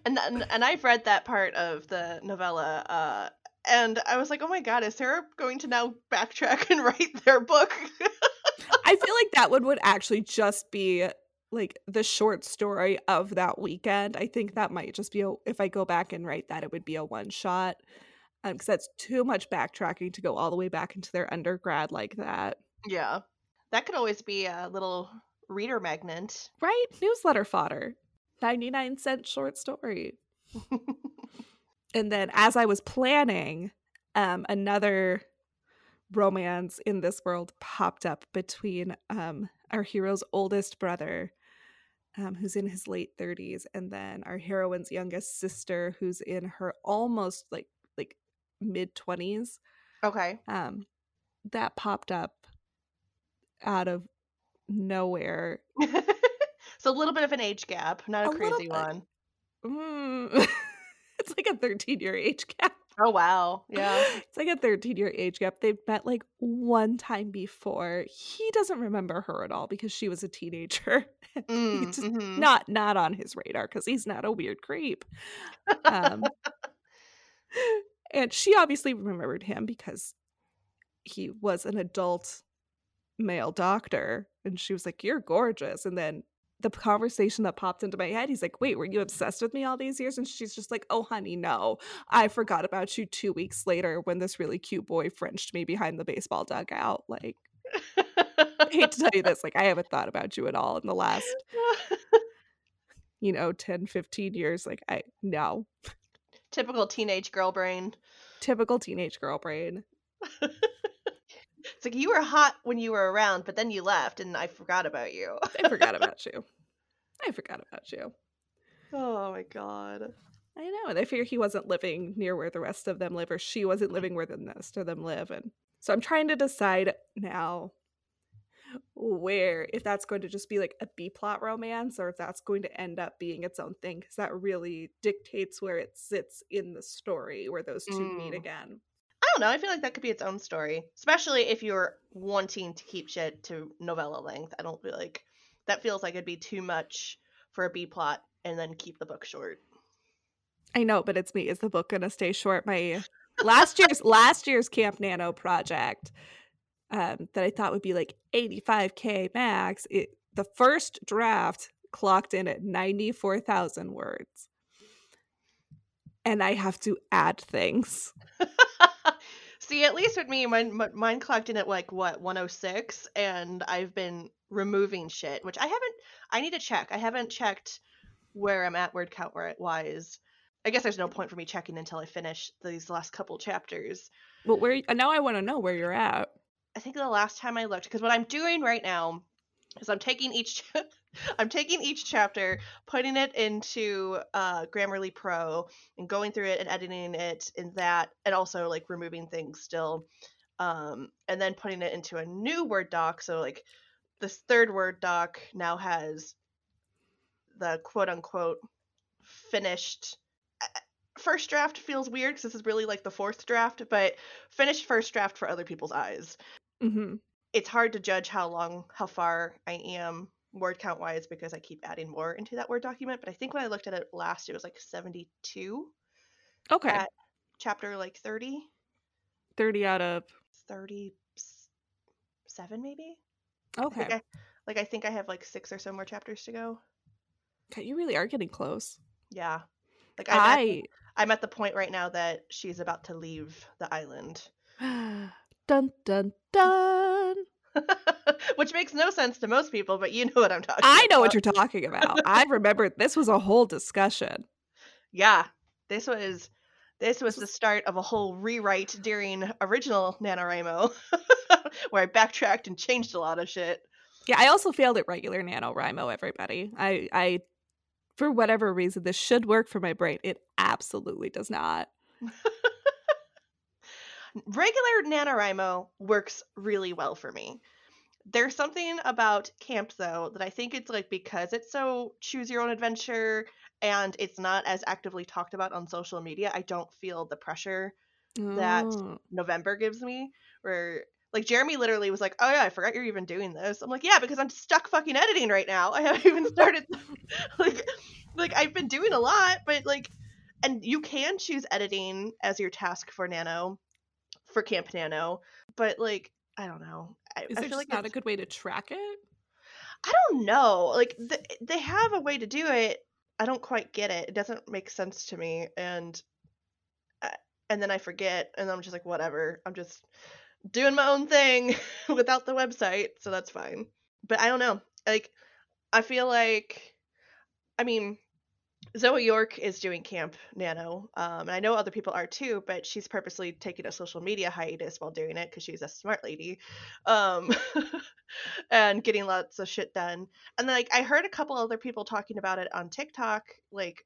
Speaker 4: and, and and I've read that part of the novella, uh, and I was like, oh my god, is Sarah going to now backtrack and write their book?
Speaker 5: I feel like that one would actually just be like the short story of that weekend. I think that might just be a, if I go back and write that, it would be a one shot. Um, because that's too much backtracking to go all the way back into their undergrad like that.
Speaker 4: yeah, that could always be a little reader magnet.
Speaker 5: Right? Newsletter fodder. 99 cent short story. and then as I was planning, um, another romance in this world popped up between um, our hero's oldest brother, um, who's in his late 30s, and then our heroine's youngest sister, who's in her almost like like mid 20s.
Speaker 4: Okay.
Speaker 5: Um, that popped up out of nowhere.
Speaker 4: so a little bit of an age gap, not a,
Speaker 5: A
Speaker 4: crazy one.
Speaker 5: Mm. it's like a 13 year age gap.
Speaker 4: Oh wow. Yeah.
Speaker 5: It's like a 13 year age gap. They've met like one time before. He doesn't remember her at all because she was a teenager.
Speaker 4: Mm,
Speaker 5: It's
Speaker 4: mhm.
Speaker 5: not not on his radar because he's not a weird creep. Um, and she obviously remembered him because he was an adult male doctor. And she was like, You're gorgeous. And then the conversation that popped into my head, he's like, Wait, were you obsessed with me all these years? And she's just like, Oh, honey, no. I forgot about you two weeks later when this really cute boy Frenched me behind the baseball dugout. Like, I hate to tell you this, like, I haven't thought about you at all in the last, you know, 10, 15 years. Like, I, no.
Speaker 4: Typical teenage girl brain.
Speaker 5: Typical teenage girl brain.
Speaker 4: It's like you were hot when you were around, but then you left and I forgot about you.
Speaker 5: I forgot about you. I forgot about you.
Speaker 4: Oh my god.
Speaker 5: I know. And I figure he wasn't living near where the rest of them live, or she wasn't living where the rest of them live. And so I'm trying to decide now where, if that's going to just be like a B plot romance, or if that's going to end up being its own thing, because that really dictates where it sits in the story, where those two meet
Speaker 4: Mm.
Speaker 5: again.
Speaker 4: I don't know. I feel like that could be its own story, especially if you're wanting to keep shit to novella length. I don't feel like that feels like it'd be too much for a B plot and then keep the book short.
Speaker 5: I know, but it's me. Is the book going to stay short? My last year's last year's Camp Nano project um, that I thought would be like 85k max. It the first draft clocked in at 94,000 words, and I have to add things.
Speaker 4: See, at least with me, mine, mi- mine clocked in at like what 106, and I've been removing shit, which I haven't. I need to check. I haven't checked where I'm at word count wise. I guess there's no point for me checking until I finish these last couple chapters.
Speaker 5: But where now I want to know where you're at.
Speaker 4: I think the last time I looked, because what I'm doing right now is I'm taking each I'm taking each chapter, putting it into uh, Grammarly Pro, and going through it and editing it in that, and also like removing things still, um, and then putting it into a new Word doc. So like this third Word doc now has the quote unquote finished. First draft feels weird because this is really like the fourth draft, but finished first draft for other people's eyes
Speaker 5: hmm
Speaker 4: it's hard to judge how long how far i am word count wise because I keep adding more into that Word document. But I think when I looked at it last, it was like 72
Speaker 5: Okay.
Speaker 4: at chapter like 30,
Speaker 5: 30 out of
Speaker 4: 37 maybe.
Speaker 5: Okay.
Speaker 4: Like I, like I think I have like six or so more chapters to go.
Speaker 5: Okay, you really are getting close.
Speaker 4: Yeah. Like I'm, At,
Speaker 5: I
Speaker 4: I'm at the point right now that she's about to leave the island.
Speaker 5: dun dun dun.
Speaker 4: Which makes no sense to most people, but you know what I'm talking
Speaker 5: I
Speaker 4: about.
Speaker 5: know what you're talking about. I remember this was a whole discussion.
Speaker 4: Yeah. This was this was the start of a whole rewrite during original NaNoWriMo where I backtracked and changed a lot of shit.
Speaker 5: Yeah, I also failed at regular NaNoWriMo, everybody. I I for whatever reason this should work for my brain. It absolutely does not.
Speaker 4: Regular NaNoWriMo works really well for me. There's something about camp though that I think it's like because it's so choose your own adventure and it's not as actively talked about on social media, I don't feel the pressure that
Speaker 5: Oh.
Speaker 4: November gives me where like Jeremy literally was like, "Oh yeah, I forgot you're even doing this." I'm like, "Yeah, because I'm stuck fucking editing right now. I haven't even started like like I've been doing a lot, but like and you can choose editing as your task for Nano for Camp Nano, but like I don't know. I,
Speaker 5: Is
Speaker 4: I feel like
Speaker 5: not a good way to track it?
Speaker 4: I don't know. Like th- they have a way to do it. I don't quite get it. It doesn't make sense to me, and uh, and then I forget, and I'm just like, whatever. I'm just doing my own thing without the website, so that's fine. But I don't know. Like I feel like, I mean, Zoe York is doing Camp Nano, um, and I know other people are too, but she's purposely taking a social media hiatus while doing it because she's a smart lady, um, and getting lots of shit done. And then, like, I heard a couple other people talking about it on TikTok, like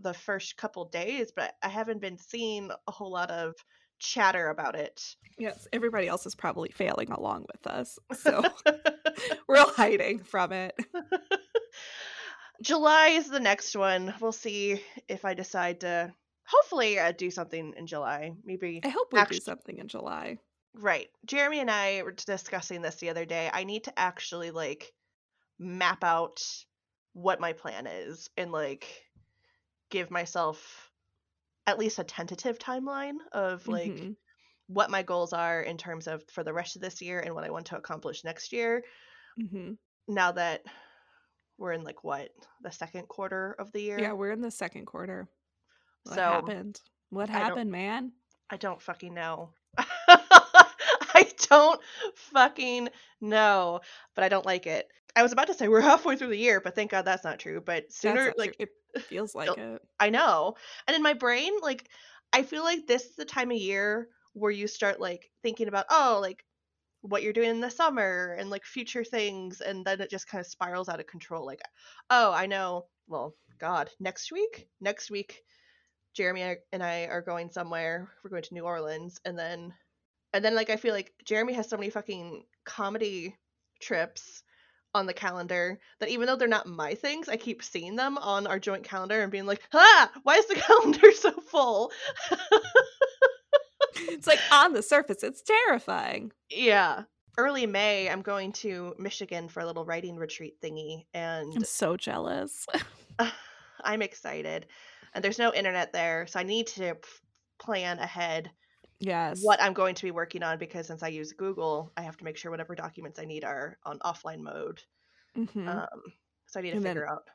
Speaker 4: the first couple days, but I haven't been seeing a whole lot of chatter about it.
Speaker 5: Yes, everybody else is probably failing along with us. So we're all hiding from it.
Speaker 4: July is the next one. We'll see if I decide to hopefully uh, do something in July. Maybe
Speaker 5: I hope we
Speaker 4: Actu-
Speaker 5: do something in July.
Speaker 4: right. Jeremy and I were discussing this the other day. I need to actually like map out what my plan is and like give myself at least a tentative timeline of like
Speaker 5: Mhm.
Speaker 4: what my goals are in terms of for the rest of this year and what I want to accomplish next year.
Speaker 5: Mhm.
Speaker 4: Now that we're in like what the second quarter of the year.
Speaker 5: Yeah, we're in the second quarter. What
Speaker 4: So,
Speaker 5: happened? What
Speaker 4: I
Speaker 5: happened, man?
Speaker 4: I don't fucking know. I don't fucking know, but I don't like it. I was about to say we're halfway through the year, but thank God that's not true. But sooner,
Speaker 5: not true.
Speaker 4: like
Speaker 5: it feels like it.
Speaker 4: I know, and in my brain, like I feel like this is the time of year where you start like thinking about oh, like what you're doing in the summer and like future things, and then it just kind of spirals out of control. Like, oh, I know. Well, God, next week, next week, Jeremy and I are going somewhere. We're going to New Orleans, and then, and then like I feel like Jeremy has so many fucking comedy trips on the calendar that even though they're not my things, I keep seeing them on our joint calendar and being like, ah, why is the calendar so full?
Speaker 5: It's like on the surface, it's terrifying.
Speaker 4: yeah. Early May, I'm going to Michigan for a little writing retreat thingy, and
Speaker 5: I'm so jealous.
Speaker 4: I'm excited. And there's no internet there, so I need to plan ahead
Speaker 5: yes.
Speaker 4: what I'm going to be working on because since I use Google, I have to make sure whatever documents I need are on offline mode.
Speaker 5: Mhm.
Speaker 4: Um, so I need to
Speaker 5: And then-
Speaker 4: figure out.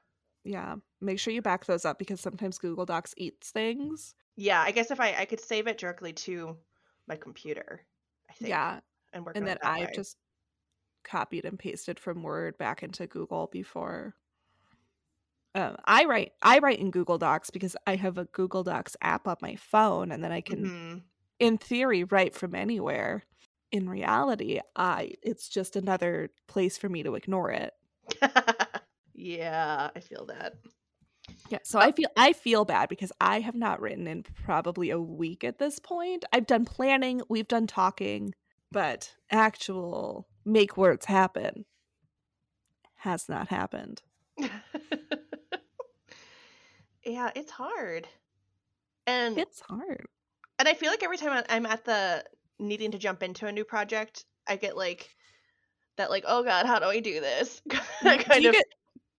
Speaker 5: yeah. Make sure you back those up because sometimes Google Docs eats things.
Speaker 4: Yeah, I guess if I I could save it directly to my computer. I think.
Speaker 5: Yeah.
Speaker 4: and work
Speaker 5: And then
Speaker 4: that
Speaker 5: I
Speaker 4: way.
Speaker 5: just copied and pasted from Word back into Google before. Um, I write I write in Google Docs because I have a Google Docs app on my phone, and then I can,
Speaker 4: Mhm.
Speaker 5: in theory, write from anywhere. In reality, I it's just another place for me to ignore it.
Speaker 4: yeah, I feel that.
Speaker 5: Yeah, so uh I feel I feel bad because I have not written in probably a week at this point. I've done planning, we've done talking, but actual make words happen has not happened.
Speaker 4: yeah, it's hard. And
Speaker 5: It's hard.
Speaker 4: and I feel like every time I'm at the needing to jump into a new project, I get like that like, oh god, how do I do this? kind
Speaker 5: do
Speaker 4: of
Speaker 5: get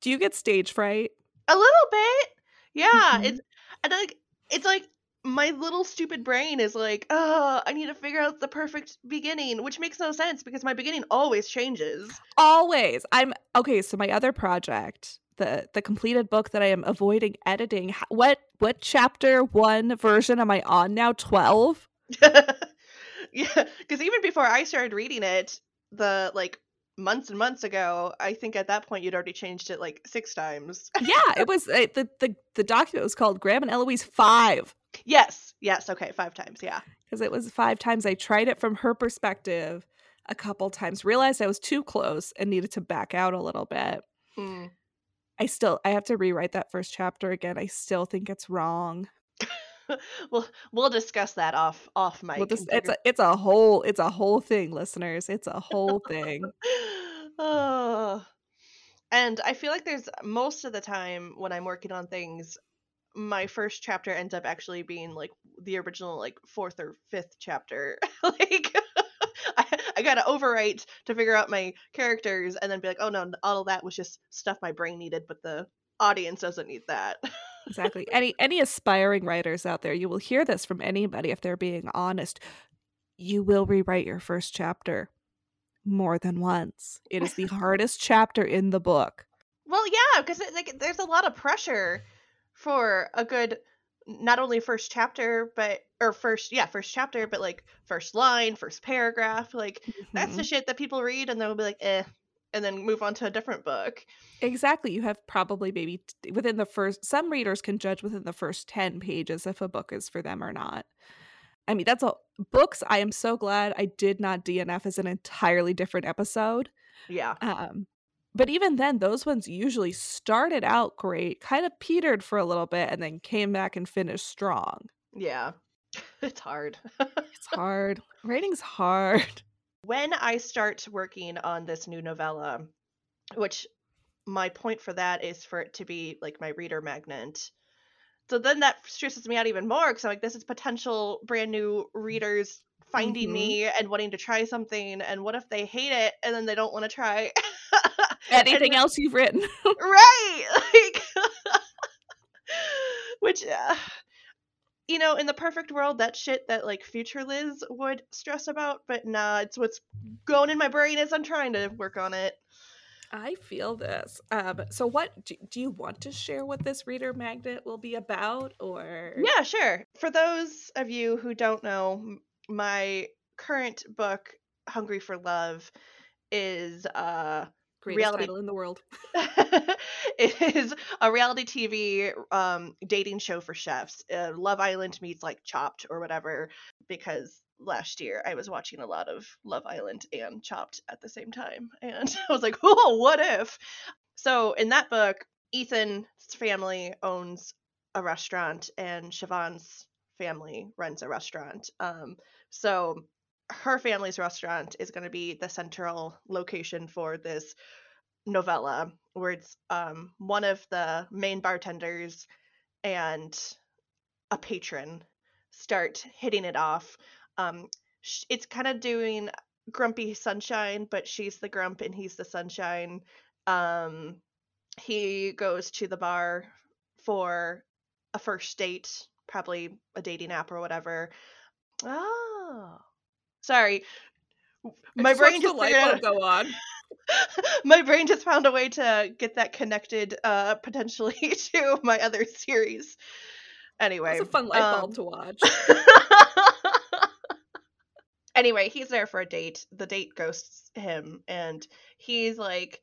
Speaker 5: do you get stage fright?
Speaker 4: A little bit. Yeah,
Speaker 5: Mhm.
Speaker 4: it's and like it's like my little stupid brain is like, oh, I need to figure out the perfect beginning, which makes no sense because my beginning always changes.
Speaker 5: Always. I'm okay, so my other project, the the completed book that I am avoiding editing, what what chapter 1 version am I on now? 12?
Speaker 4: yeah, because even before I started reading it, the like months and months ago, I think at that point you'd already changed it like six times.
Speaker 5: yeah, it was uh, the the the document was called Graham and Eloise 5
Speaker 4: yes, yes, okay, five times, yeah.
Speaker 5: because it was 5 times I tried it from her perspective a couple times, realized I was too close and needed to back out a little bit.
Speaker 4: Mm.
Speaker 5: I still I have to rewrite that first chapter again. I still think it's wrong.
Speaker 4: we'll we'll discuss that off off mic.
Speaker 5: Well,
Speaker 4: and
Speaker 5: it's a it's a whole it's a whole thing, listeners. It's a whole thing.
Speaker 4: oh. And I feel like there's most of the time when I'm working on things, my first chapter ends up actually being like the original like fourth or fifth chapter. like I, I gotta overwrite to figure out my characters and then be like, oh no, all of that was just stuff my brain needed, but the audience doesn't need that.
Speaker 5: Exactly. Any any aspiring writers out there, you will hear this from anybody if they're being honest. You will rewrite your first chapter more than once. It is the hardest chapter in the book.
Speaker 4: Well, yeah, because like there's a lot of pressure for a good not only first chapter but or first yeah first chapter but like first line first paragraph like that's the
Speaker 5: Mhm.
Speaker 4: shit that people read and they'll be like eh and then move on to a different book
Speaker 5: Exactly. You have probably maybe t- within the first some readers can judge within the first 10 pages if a book is for them or not. I mean, that's all books. I am so glad I did not DNF as an entirely different episode.
Speaker 4: yeah
Speaker 5: Um, but even then, those ones usually started out great, kind of petered for a little bit, and then came back and finished strong.
Speaker 4: yeah it's hard
Speaker 5: It's hard. Writing's hard.
Speaker 4: When i start working on this new novella which my point for that is for it to be like my reader magnet so then that stresses me out even more because i'm like this is potential brand new readers finding
Speaker 5: Mhm.
Speaker 4: me and wanting to try something and what if they hate it and then they don't want to try
Speaker 5: Anything else you've written?
Speaker 4: right like which uh, you know in the perfect world that shit that like future liz would stress about but nah it's what's going in my brain as i'm trying to work on it
Speaker 5: I feel this. Um, so, what do, do you want to share what this reader magnet will be about, or
Speaker 4: yeah sure for those of you who don't know my current book hungry for love is uh
Speaker 5: greatest
Speaker 4: reality-
Speaker 5: title in the world?
Speaker 4: it is a reality TV um, dating show for chefs. Uh, Love Island meets like Chopped or whatever, because last year I was watching a lot of Love Island and Chopped at the same time. And I was like, oh, what if? So in that book, Ethan's family owns a restaurant and Siobhan's family runs a restaurant. Um, so her family's restaurant is going to be the central location for this novella where it's um, one of the main bartenders and a patron start hitting it off. Um, it's kind of doing grumpy sunshine, but she's the grump and he's the sunshine. Um, he goes to the bar for a first date, probably a dating app or whatever. Oh, sorry. My brain just figured out-
Speaker 5: go on.
Speaker 4: my brain just found a way to get that connected uh potentially to my other series anyway
Speaker 5: It's a fun light
Speaker 4: um,
Speaker 5: bulb to watch.
Speaker 4: anyway he's there for a date the date ghosts him and he's like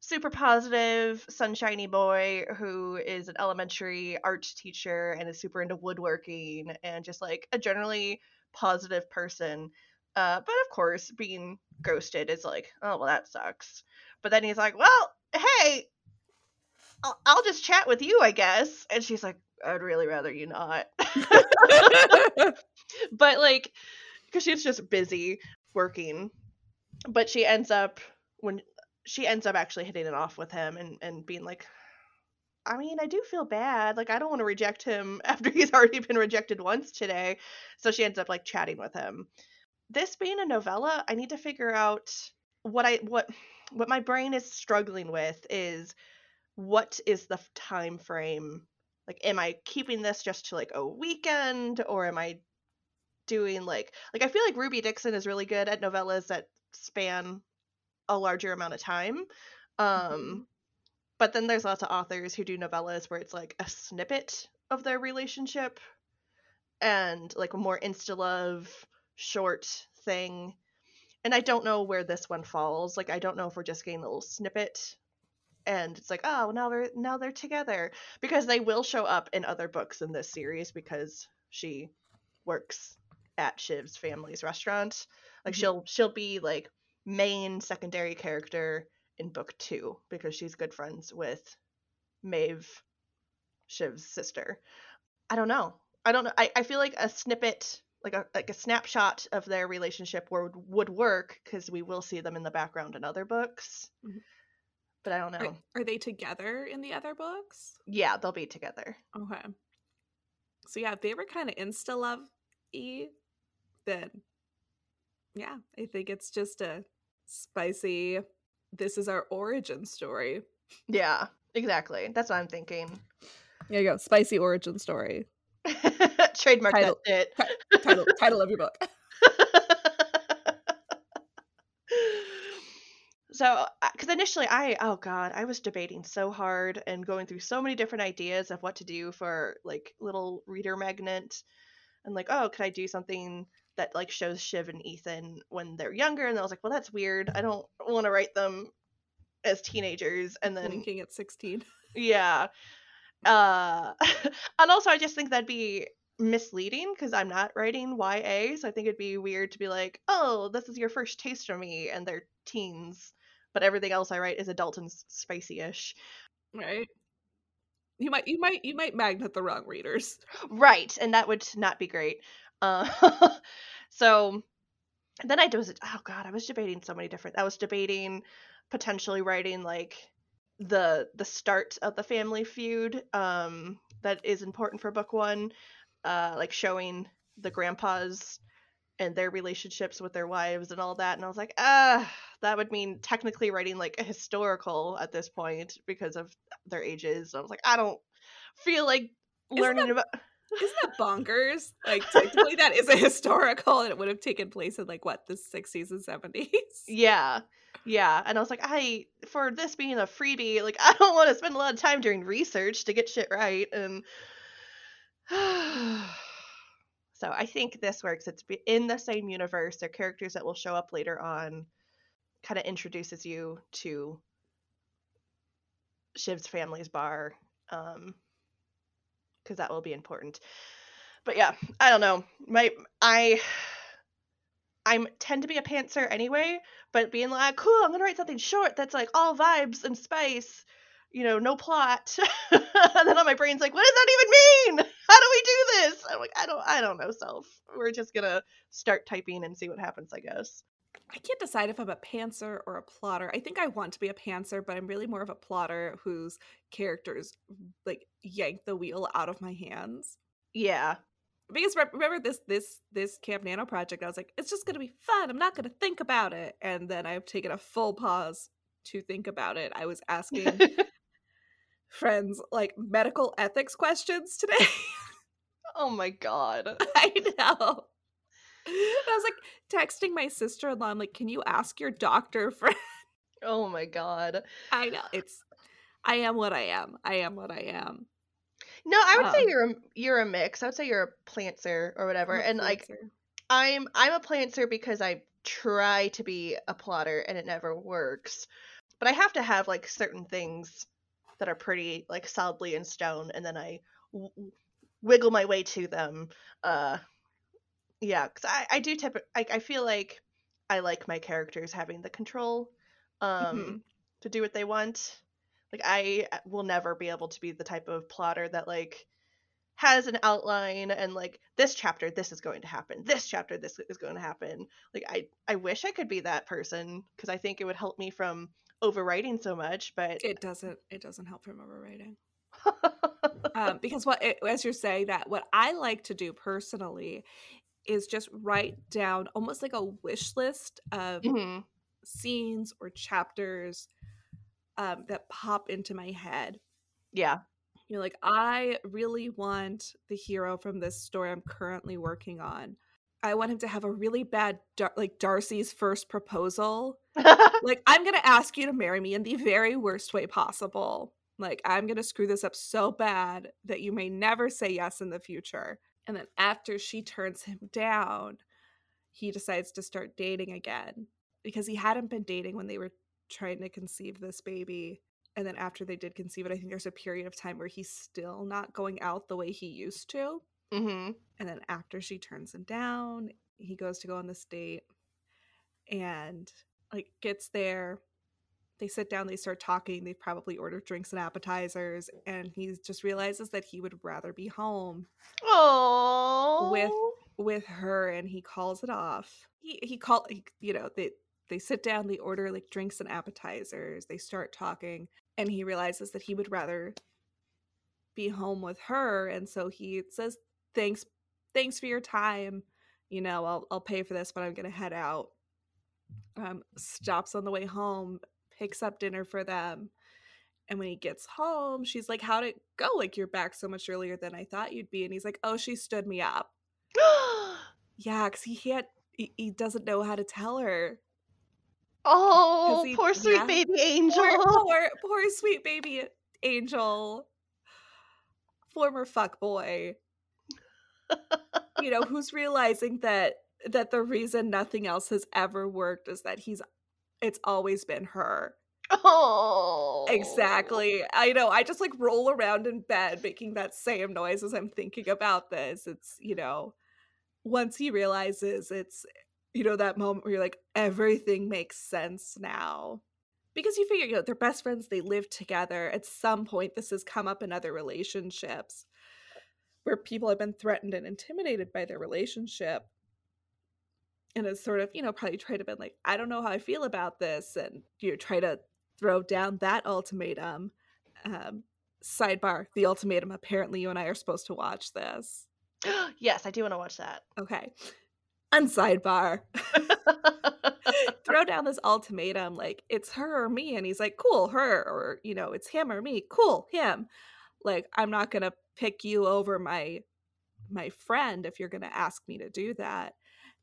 Speaker 4: super positive sunshiny boy who is an elementary art teacher and is super into woodworking and just like a generally positive person uh, but of course being ghosted is like oh well that sucks but then he's like well hey I'll, I'll just chat with you i guess and she's like i'd really rather you not but like because she's just busy working but she ends up when she ends up actually hitting it off with him and and being like I mean, I do feel bad. Like, I don't want to reject him after he's already been rejected once today. So she ends up like chatting with him. This being a novella, I need to figure out what I what what my brain is struggling with is what is the time frame? Like am I keeping this just to like a weekend or am I doing like like I feel like Ruby Dixon is really good at novellas that span a larger amount of time. Um
Speaker 5: Mhm.
Speaker 4: but then there's lots of authors who do novellas where it's like a snippet of their relationship and like a more insta love short thing. And I don't know where this one falls. Like I don't know if we're just getting a little snippet and it's like, oh, now they're now they're together because they will show up in other books in this series because she works at Shiv's family's restaurant. Like
Speaker 5: Mhm.
Speaker 4: she'll she'll be like main secondary character in book 2 because she's good friends with Maeve Shiv's sister. I don't know. I don't know. I, I feel like a snippet, like a like a snapshot of their relationship would would work because we will see them in the background in other books.
Speaker 5: Mhm.
Speaker 4: But I don't know.
Speaker 5: Are, are they together in the other books?
Speaker 4: Yeah, they'll be together.
Speaker 5: Okay. So yeah, if they were kind of insta love y, then yeah, I think it's just a spicy. This is our origin story.
Speaker 4: Yeah, exactly. That's what I'm thinking.
Speaker 5: There you go, spicy origin story.
Speaker 4: Trademark
Speaker 5: Title.
Speaker 4: that
Speaker 5: Title title of your book.
Speaker 4: so, because initially I, oh god, I was debating so hard and going through so many different ideas of what to do for like little reader magnet, and like, oh, could I do something that like shows Shiv and Ethan when they're younger? And I was like, well, that's weird. I don't want to write them as teenagers, and then
Speaker 5: Blinking at sixteen.
Speaker 4: yeah. Uh and also I just think that'd be misleading because I'm not writing YA, so I think it'd be weird to be like, "Oh, this is your first taste of me," and they're teens, but everything else I write is adult and spicy-ish.
Speaker 5: Right. You might you might you might magnet the wrong readers.
Speaker 4: Right, and that would not be great. Uh so then I was oh god, I was debating so many different. I was debating potentially writing like the the start of the family feud um that is important for book 1 uh like showing the grandpas and their relationships with their wives and all that and I was like ah that would mean technically writing like a historical at this point because of their ages. And I was like I don't feel like
Speaker 5: Isn't
Speaker 4: learning
Speaker 5: that-
Speaker 4: about
Speaker 5: Isn't that bonkers? Like technically that is a historical and it would have taken place in like what, the sixties and seventies.
Speaker 4: Yeah. Yeah. And I was like, I for this being a freebie, like I don't want to spend a lot of time doing research to get shit right. And so I think this works. It's in the same universe. They're characters that will show up later on. Kind of introduces you to Shiv's family's bar. Um because that will be important. But yeah, I don't know. My I I'm tend to be a pantser anyway, but being like, cool, I'm gonna write something short that's like all vibes and spice, you know, no plot. and then on my brain's like, what does that even mean? How do we do this? I'm like, I don't I don't know, self. We're just gonna start typing and see what happens, I guess.
Speaker 5: I can't decide if I'm a pantser or a plotter. I think I want to be a pantser, but I'm really more of a plotter whose characters like yank the wheel out of my hands.
Speaker 4: Yeah.
Speaker 5: Because re- remember this this this Camp Nano project, I was like, it's just gonna be fun. I'm not gonna think about it, and then I've taken a full pause to think about it. I was asking friends like medical ethics questions today.
Speaker 4: oh my god.
Speaker 5: I know. I was like texting my sister in law. I'm like, can you ask your doctor friend?
Speaker 4: Oh my god.
Speaker 5: I know it's. I am what I am. I am what I am.
Speaker 4: No, I would say
Speaker 5: Um,
Speaker 4: you're a, you're a mix. I would say you're a plantser or whatever. And like. I'm I'm a plantser because I try to be a plotter and it never works. But I have to have like certain things that are pretty like solidly in stone, and then I w- wiggle my way to them. Uh, yeah, because I I do tip. I I feel like I like my characters having the control, um,
Speaker 5: Mhm.
Speaker 4: to do what they want. Like I uh, will never be able to be the type of plotter that like has an outline and like this chapter this is going to happen this chapter this is going to happen like i i wish i could be that person because i think it would help me from overwriting so much but
Speaker 5: It doesn't. It doesn't help from overwriting. um, because what it, as you're saying that what I like to do personally is just write down almost like a wish list of
Speaker 4: Mhm.
Speaker 5: scenes or chapters um, that pop into my head.
Speaker 4: Yeah.
Speaker 5: You're like, I really want the hero from this story I'm currently working on. I want him to have a really bad, Dar- like Darcy's first proposal. like, I'm gonna ask you to marry me in the very worst way possible. Like, I'm gonna screw this up so bad that you may never say yes in the future. And then after she turns him down, he decides to start dating again because he hadn't been dating when they were trying to conceive this baby. And then after they did conceive it, I think there's a period of time where he's still not going out the way he used to.
Speaker 4: hmm
Speaker 5: And then after she turns him down, he goes to go on this date and like gets there. They sit down, they start talking, they've probably ordered drinks and appetizers, and he just realizes that he would rather be home
Speaker 4: Oh.
Speaker 5: with with her and he calls it off. He he call he, you know, they they sit down, they order like drinks and appetizers, they start talking, and he realizes that he would rather be home with her, and so he says, "Thanks, thanks for your time. You know, I'll I'll pay for this, but I'm gonna head out." Um, stops on the way home, picks up dinner for them, and when he gets home, she's like, "How'd it go? Like you're back so much earlier than I thought you'd be." And he's like, "Oh, she stood me up." Yeah, because he can't. He, he doesn't know how to tell her.
Speaker 4: oh,
Speaker 5: he-
Speaker 4: poor sweet
Speaker 5: yeah.
Speaker 4: baby angel.
Speaker 5: Poor, poor, poor sweet baby angel, former fuck boy. you know who's realizing that that the reason nothing else has ever worked is that he's. It's always been her.
Speaker 4: Oh.
Speaker 5: Exactly. I know. I just like roll around in bed making that same noise as I'm thinking about this. It's, you know, once he realizes it's, you know, that moment where you're like, everything makes sense now. Because you figure, you know, they're best friends, they live together. At some point, this has come up in other relationships where people have been threatened and intimidated by their relationship. And it's sort of, you know, probably try to be like, I don't know how I feel about this. And, you try to throw down that ultimatum. Um, sidebar: the ultimatum. Apparently, you and I are supposed to watch this.
Speaker 4: yes, I do want to watch that.
Speaker 5: Okay. Unsidebar. throw down this ultimatum like it's her or me and he's like cool her or you know it's him or me cool him like i'm not gonna pick you over my my friend if you're gonna ask me to do that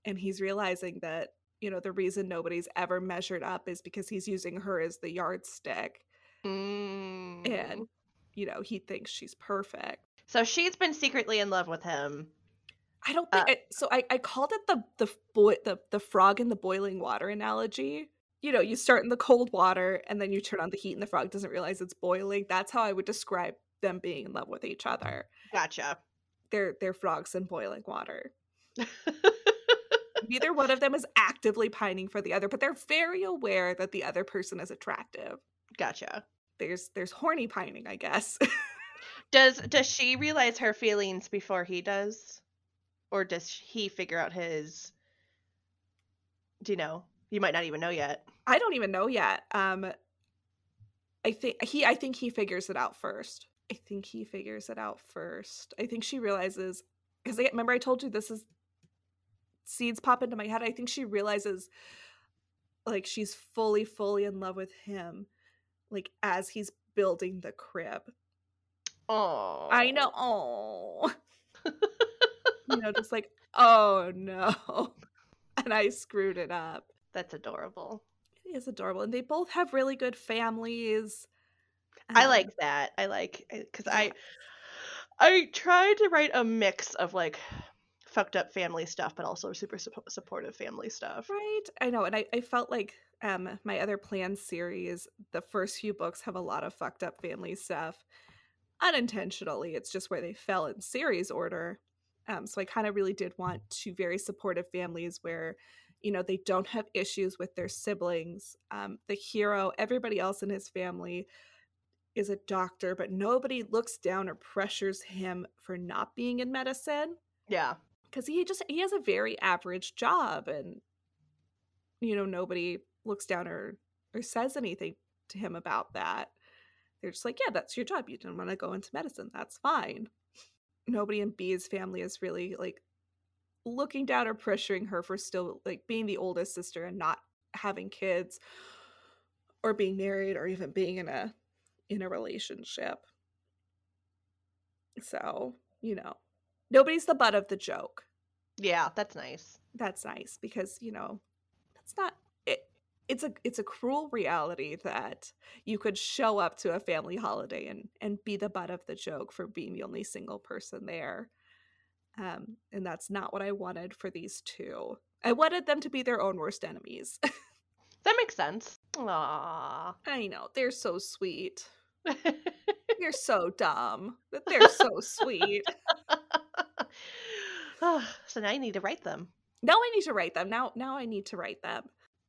Speaker 5: and he's realizing that you know the reason nobody's ever measured up is because he's using her as the yardstick
Speaker 4: Mm.
Speaker 5: and you know he thinks she's perfect
Speaker 4: so she's been secretly in love with him.
Speaker 5: i don't think
Speaker 4: Uh,
Speaker 5: I, so I, I called it the the boy the, the frog in the boiling water analogy you know you start in the cold water and then you turn on the heat and the frog doesn't realize it's boiling that's how i would describe them being in love with each other
Speaker 4: Gotcha.
Speaker 5: they're they're frogs in boiling water neither one of them is actively pining for the other but they're very aware that the other person is attractive
Speaker 4: gotcha.
Speaker 5: there's there's horny pining i guess
Speaker 4: Does does she realize her feelings before he does, or does he figure out his? Do you know? You might not even know yet.
Speaker 5: i don't even know yet um i think he i think he figures it out first i think he figures it out first i think she realizes because i remember i told you this is seeds pop into my head i think she realizes like she's fully fully in love with him like as he's building the crib
Speaker 4: Oh,
Speaker 5: I know. Oh. you know, just like, oh no. And I screwed it up.
Speaker 4: That's adorable.
Speaker 5: It is adorable. And they both have really good families.
Speaker 4: I
Speaker 5: Um,
Speaker 4: like that. I like because I. I tried to write a mix of like fucked up family stuff, but also super suppo- supportive family stuff.
Speaker 5: Right. I know. And I, I felt like um my other planned series, the first few books have a lot of fucked up family stuff. Unintentionally. It's just where they fell in series order. Um, so I kind of really did want two very supportive families where, you know, they don't have issues with their siblings. Um, the hero, everybody else in his family is a doctor, but nobody looks down or pressures him for not being in medicine
Speaker 4: Yeah.
Speaker 5: Because he just he has a very average job and you know nobody looks down or or says anything to him about that. They're just like yeah that's your job. You didn't want to go into medicine. That's fine. Nobody in b's family is really like looking down or pressuring her for still like being the oldest sister and not having kids or being married or even being in a in a relationship. So, you know, nobody's the butt of the joke.
Speaker 4: Yeah, that's nice.
Speaker 5: That's nice because, you know, that's not it it's a it's a cruel reality that you could show up to a family holiday and and be the butt of the joke for being the only single person there. Um and that's not what I wanted for these two. I wanted them to be their own worst enemies.
Speaker 4: that makes sense. Aww.
Speaker 5: I know, they're so sweet. You're so dumb. But they're so sweet.
Speaker 4: so now you need to write them.
Speaker 5: Now I need to write them. Now now I need to write them.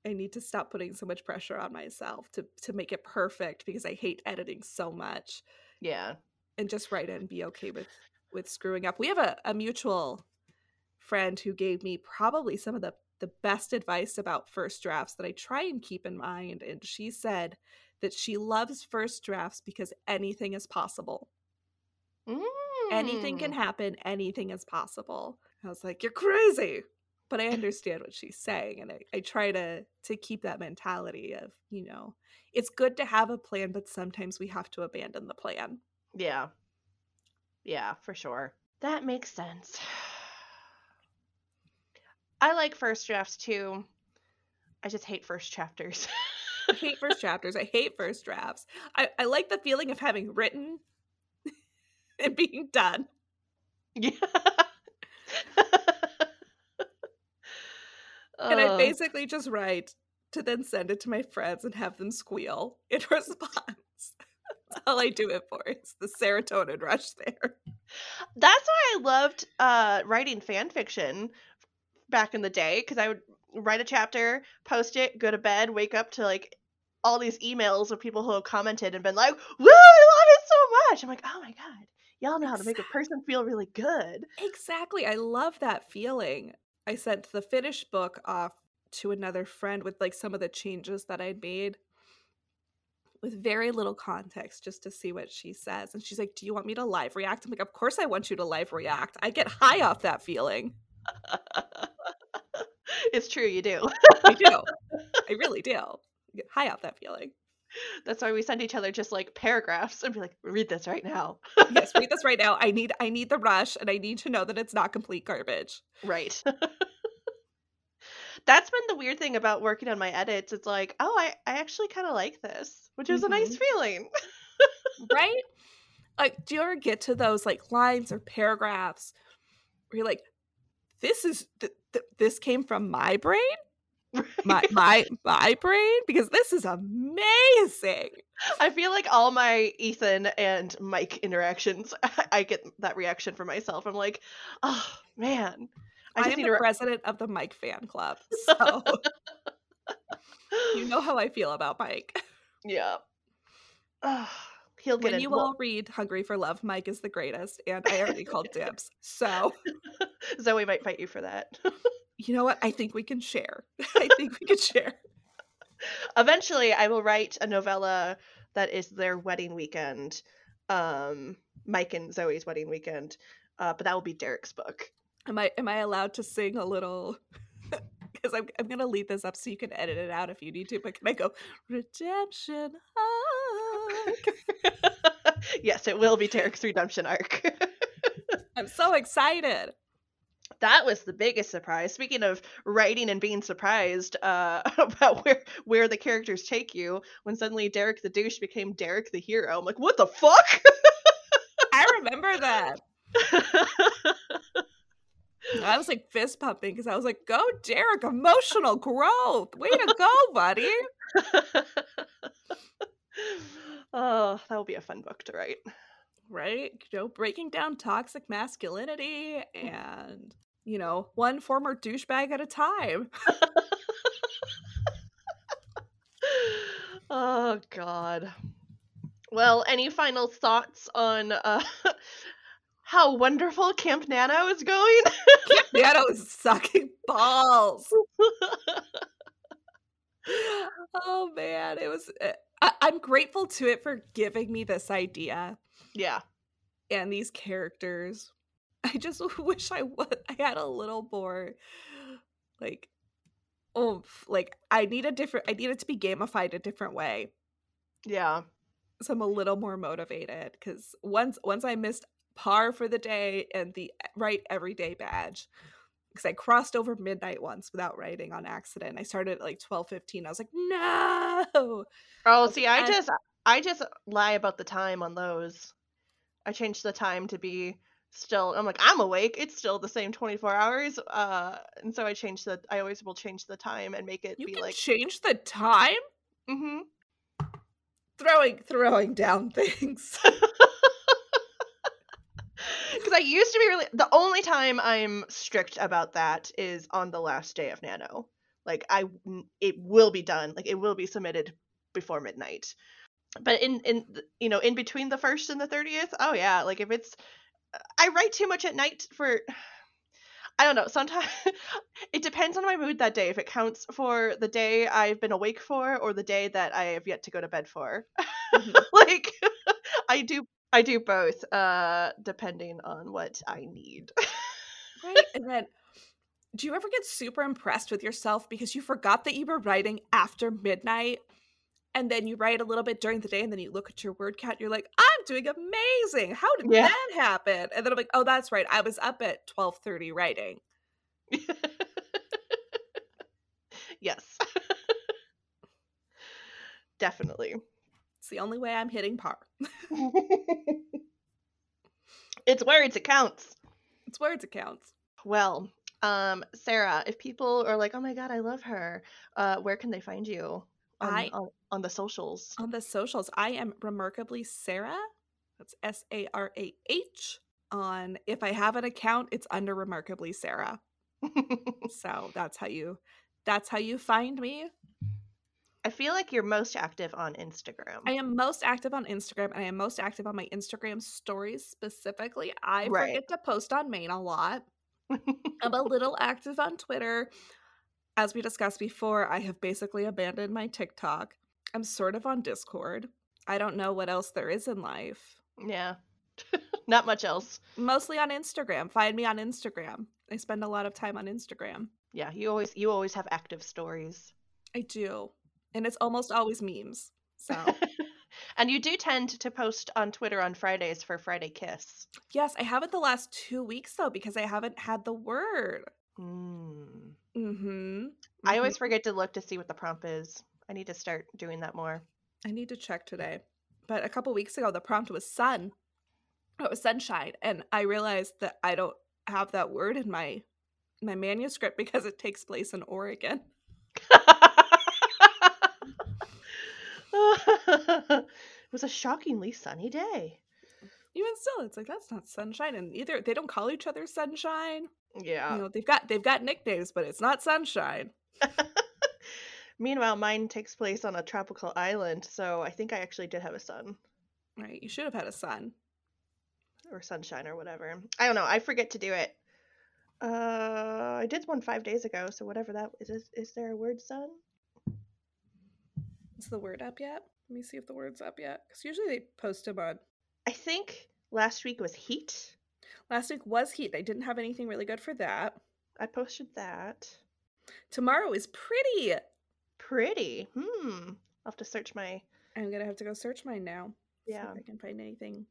Speaker 5: I need to stop putting so much pressure on myself to to make it perfect because I hate editing so much.
Speaker 4: Yeah.
Speaker 5: And just write it and be okay with with screwing up. We have a, a mutual friend who gave me probably some of the the best advice about first drafts that I try and keep in mind. And she said that she loves first drafts because anything is possible.
Speaker 4: Mm.
Speaker 5: Anything can hmm. happen, anything is possible. I was like, You're crazy. But I understand what she's saying. And I, I try to to keep that mentality of, you know, it's good to have a plan, but sometimes we have to abandon the plan.
Speaker 4: Yeah. Yeah, for sure. That makes sense. I like first drafts too. I just hate first chapters.
Speaker 5: I hate first chapters. I hate first drafts. I, I like the feeling of having written and being done.
Speaker 4: Yeah.
Speaker 5: and I basically just write to then send it to my friends and have them squeal in response. That's all I do it for. It's the serotonin rush there.
Speaker 4: That's why I loved uh, writing fan fiction back in the day because I would write a chapter, post it, go to bed, wake up to like all these emails of people who have commented and been like, "Woo, I love it so much." I'm like, "Oh my god, y'all know how to make a person feel really good."
Speaker 5: Exactly. I love that feeling. I sent the finished book off to another friend with like some of the changes that I'd made with very little context just to see what she says. And she's like, Do you want me to live react? I'm like, Of course I want you to live react. I get high off that feeling.
Speaker 4: it's true, you do.
Speaker 5: I do. I really do. I get high off that feeling.
Speaker 4: That's why we send each other just like paragraphs and be like, read this right now.
Speaker 5: yes, read this right now. I need I need the rush and I need to know that it's not complete garbage.
Speaker 4: Right. That's been the weird thing about working on my edits. It's like, oh, I, I actually kind of like this, which is mm-hmm. a nice feeling.
Speaker 5: right? Like, do you ever get to those like lines or paragraphs where you're like, this is th- th- this came from my brain? My my my brain because this is amazing.
Speaker 4: I feel like all my Ethan and Mike interactions, I get that reaction for myself. I'm like, oh man,
Speaker 5: I, I am the re- president of the Mike fan club, so you know how I feel about Mike.
Speaker 4: Yeah. he'll get
Speaker 5: when you all read "Hungry for Love," Mike is the greatest, and I already called dibs. So
Speaker 4: Zoe might fight you for that.
Speaker 5: You know what? I think we can share. I think we can share.
Speaker 4: Eventually, I will write a novella that is their wedding weekend, um, Mike and Zoe's wedding weekend. Uh, but that will be Derek's book.
Speaker 5: Am I am I allowed to sing a little? Because I'm I'm gonna lead this up so you can edit it out if you need to. But can I go redemption arc?
Speaker 4: yes, it will be Derek's redemption arc.
Speaker 5: I'm so excited.
Speaker 4: That was the biggest surprise. Speaking of writing and being surprised uh, about where where the characters take you, when suddenly Derek the douche became Derek the hero, I'm like, what the fuck?
Speaker 5: I remember that. I was like fist pumping because I was like, go, Derek, emotional growth. Way to go, buddy.
Speaker 4: oh, that will be a fun book to write.
Speaker 5: Right? You know, breaking down toxic masculinity and, you know, one former douchebag at a time.
Speaker 4: oh, God. Well, any final thoughts on uh, how wonderful Camp Nano is going.
Speaker 5: Camp Nano is sucking balls. oh man, it was. Eh, I, I'm grateful to it for giving me this idea.
Speaker 4: Yeah,
Speaker 5: and these characters. I just wish I would. I had a little more, like, oomph. Like I need a different I need it to be gamified a different way.
Speaker 4: Yeah.
Speaker 5: So I'm a little more motivated because once once I missed par for the day and the right everyday badge because I crossed over midnight once without writing on accident. I started at like twelve fifteen. I was like, no.
Speaker 4: Oh, see, I
Speaker 5: And-
Speaker 4: just I just lie about the time on those. I changed the time to be still I'm like I'm awake. It's still the same 24 hours. Uh and so I changed the I always will change the time and make it
Speaker 5: You
Speaker 4: be
Speaker 5: can
Speaker 4: like
Speaker 5: change the time.
Speaker 4: Mm mhm.
Speaker 5: Throwing throwing down things.
Speaker 4: Cuz I used to be really the only time I'm strict about that is on the last day of Nano. Like I it will be done. Like it will be submitted before midnight. But in in you know, in between the 1st and the 30th, oh yeah, like if it's I write too much at night for I don't know. Sometimes it depends on my mood that day if it counts for the day I've been awake for or the day that I have yet to go to bed for.
Speaker 5: Mhm.
Speaker 4: like I do I do both uh depending on what I need.
Speaker 5: right? And then do you ever get super impressed with yourself because you forgot that you were writing after midnight? And then you write a little bit during the day and then you look at your word count, you're like, I'm doing amazing. How did
Speaker 4: Yeah.
Speaker 5: that happen? And then I'm like, oh, that's right. I was up at 12:30 writing.
Speaker 4: yes. Definitely.
Speaker 5: It's the only way I'm hitting par.
Speaker 4: it's words it counts.
Speaker 5: It's words it counts.
Speaker 4: Well, um, Sarah, if people are like, "Oh my god, I love her," uh, where can they find you on
Speaker 5: I-
Speaker 4: on, on the socials?
Speaker 5: On the socials, I am remarkably Sarah. That's S A R A H. On if I have an account, it's under remarkably Sarah. So that's how you that's how you find me.
Speaker 4: I feel like you're most active on Instagram.
Speaker 5: I am most active on Instagram and I am most active on my Instagram stories specifically. I
Speaker 4: Right.
Speaker 5: forget to post on main a lot. I'm a little active on Twitter. As we discussed before, I have basically abandoned my TikTok. I'm sort of on Discord. I don't know what else there is in life.
Speaker 4: yeah, not much else.
Speaker 5: Mostly on Instagram. Find me on Instagram. I spend a lot of time on Instagram.
Speaker 4: Yeah, you always you always have active stories.
Speaker 5: I do. And it's almost always memes. So,
Speaker 4: and you do tend to post on Twitter on Fridays for Friday Kiss.
Speaker 5: yes, I haven't the last two weeks though because I haven't had the word.
Speaker 4: Mm.
Speaker 5: Mm-hmm.
Speaker 4: I always forget to look to see what the prompt is. I need to start doing that more.
Speaker 5: I need to check today. But a couple weeks ago, the prompt was sun. It was sunshine, and I realized that I don't have that word in my my manuscript because it takes place in Oregon.
Speaker 4: it was a shockingly sunny day.
Speaker 5: Even still, it's like that's not sunshine, and either they don't call each other sunshine.
Speaker 4: Yeah.
Speaker 5: You know, they've got they've got nicknames, but it's not sunshine.
Speaker 4: Meanwhile, mine takes place on a tropical island, so I think I actually did have a sun
Speaker 5: Right? You should have had a sun.
Speaker 4: or sunshine or whatever. I don't know. I forget to do it. Uh, I did one five days ago, so whatever that is. Is, is there a word sun?
Speaker 5: Is the word up yet? Let me see if the word's up yet. Because usually they post them on.
Speaker 4: I think last week was heat.
Speaker 5: Last week was heat. I didn't have anything really good for that.
Speaker 4: I posted that.
Speaker 5: Tomorrow is pretty.
Speaker 4: Pretty. Hmm. I'll have to search my.
Speaker 5: I'm gonna have to go search mine now.
Speaker 4: Yeah.
Speaker 5: if I can find anything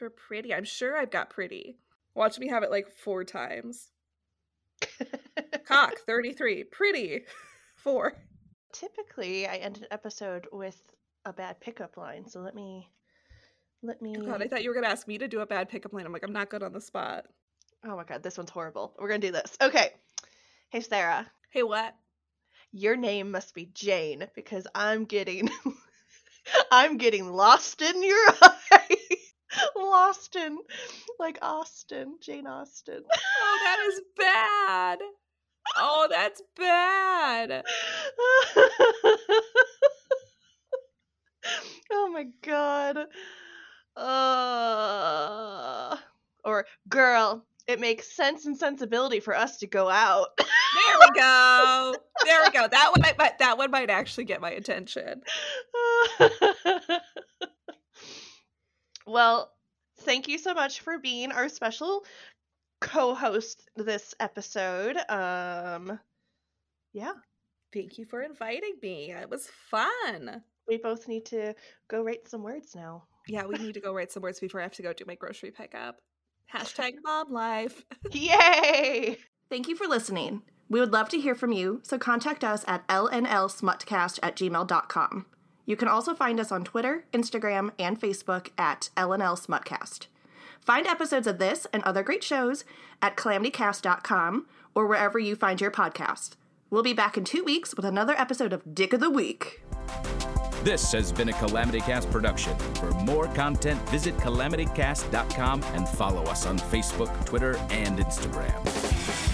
Speaker 5: for pretty. I'm sure I've got pretty. Watch me have it like four times. Cock, 33. Pretty, four.
Speaker 4: Typically, I end an episode with a bad pickup line, so let me. Let oh me.
Speaker 5: Oh God, I thought you were gonna ask me to do a bad pickup line. I'm like, I'm not good on the spot.
Speaker 4: Oh my god, this one's horrible. We're gonna do this. Okay. Hey, Sarah.
Speaker 5: Hey, what?
Speaker 4: Your name must be Jane because I'm getting. I'm getting lost in your eye. lost in. Like Austen. Jane Austen.
Speaker 5: Oh, that is bad. Oh, that's bad.
Speaker 4: oh my god. Uh, or girl, it makes sense and sensibility for us to go out.
Speaker 5: There we go. There we go. That one, might- that one might actually get my attention.
Speaker 4: well, thank you so much for being our special co-host this episode. Um Yeah.
Speaker 5: Thank you for inviting me. It was fun.
Speaker 4: We both need to go write some words now.
Speaker 5: Yeah, we need to go write some words before I have to go do my grocery pickup. Hashtag mom life.
Speaker 4: Yay! Thank you for listening. We would love to hear from you, so contact us at lnlsmutcast at gmail.com. You can also find us on Twitter, Instagram, and Facebook at LNL Smutcast. Find episodes of this and other great shows at calamitycast.com or wherever you find your podcast. We'll be back in two weeks with another episode of Dick of the Week.
Speaker 7: This has been a Calamity Cast production. For more content, visit calamitycast.com and follow us on Facebook, Twitter, and Instagram.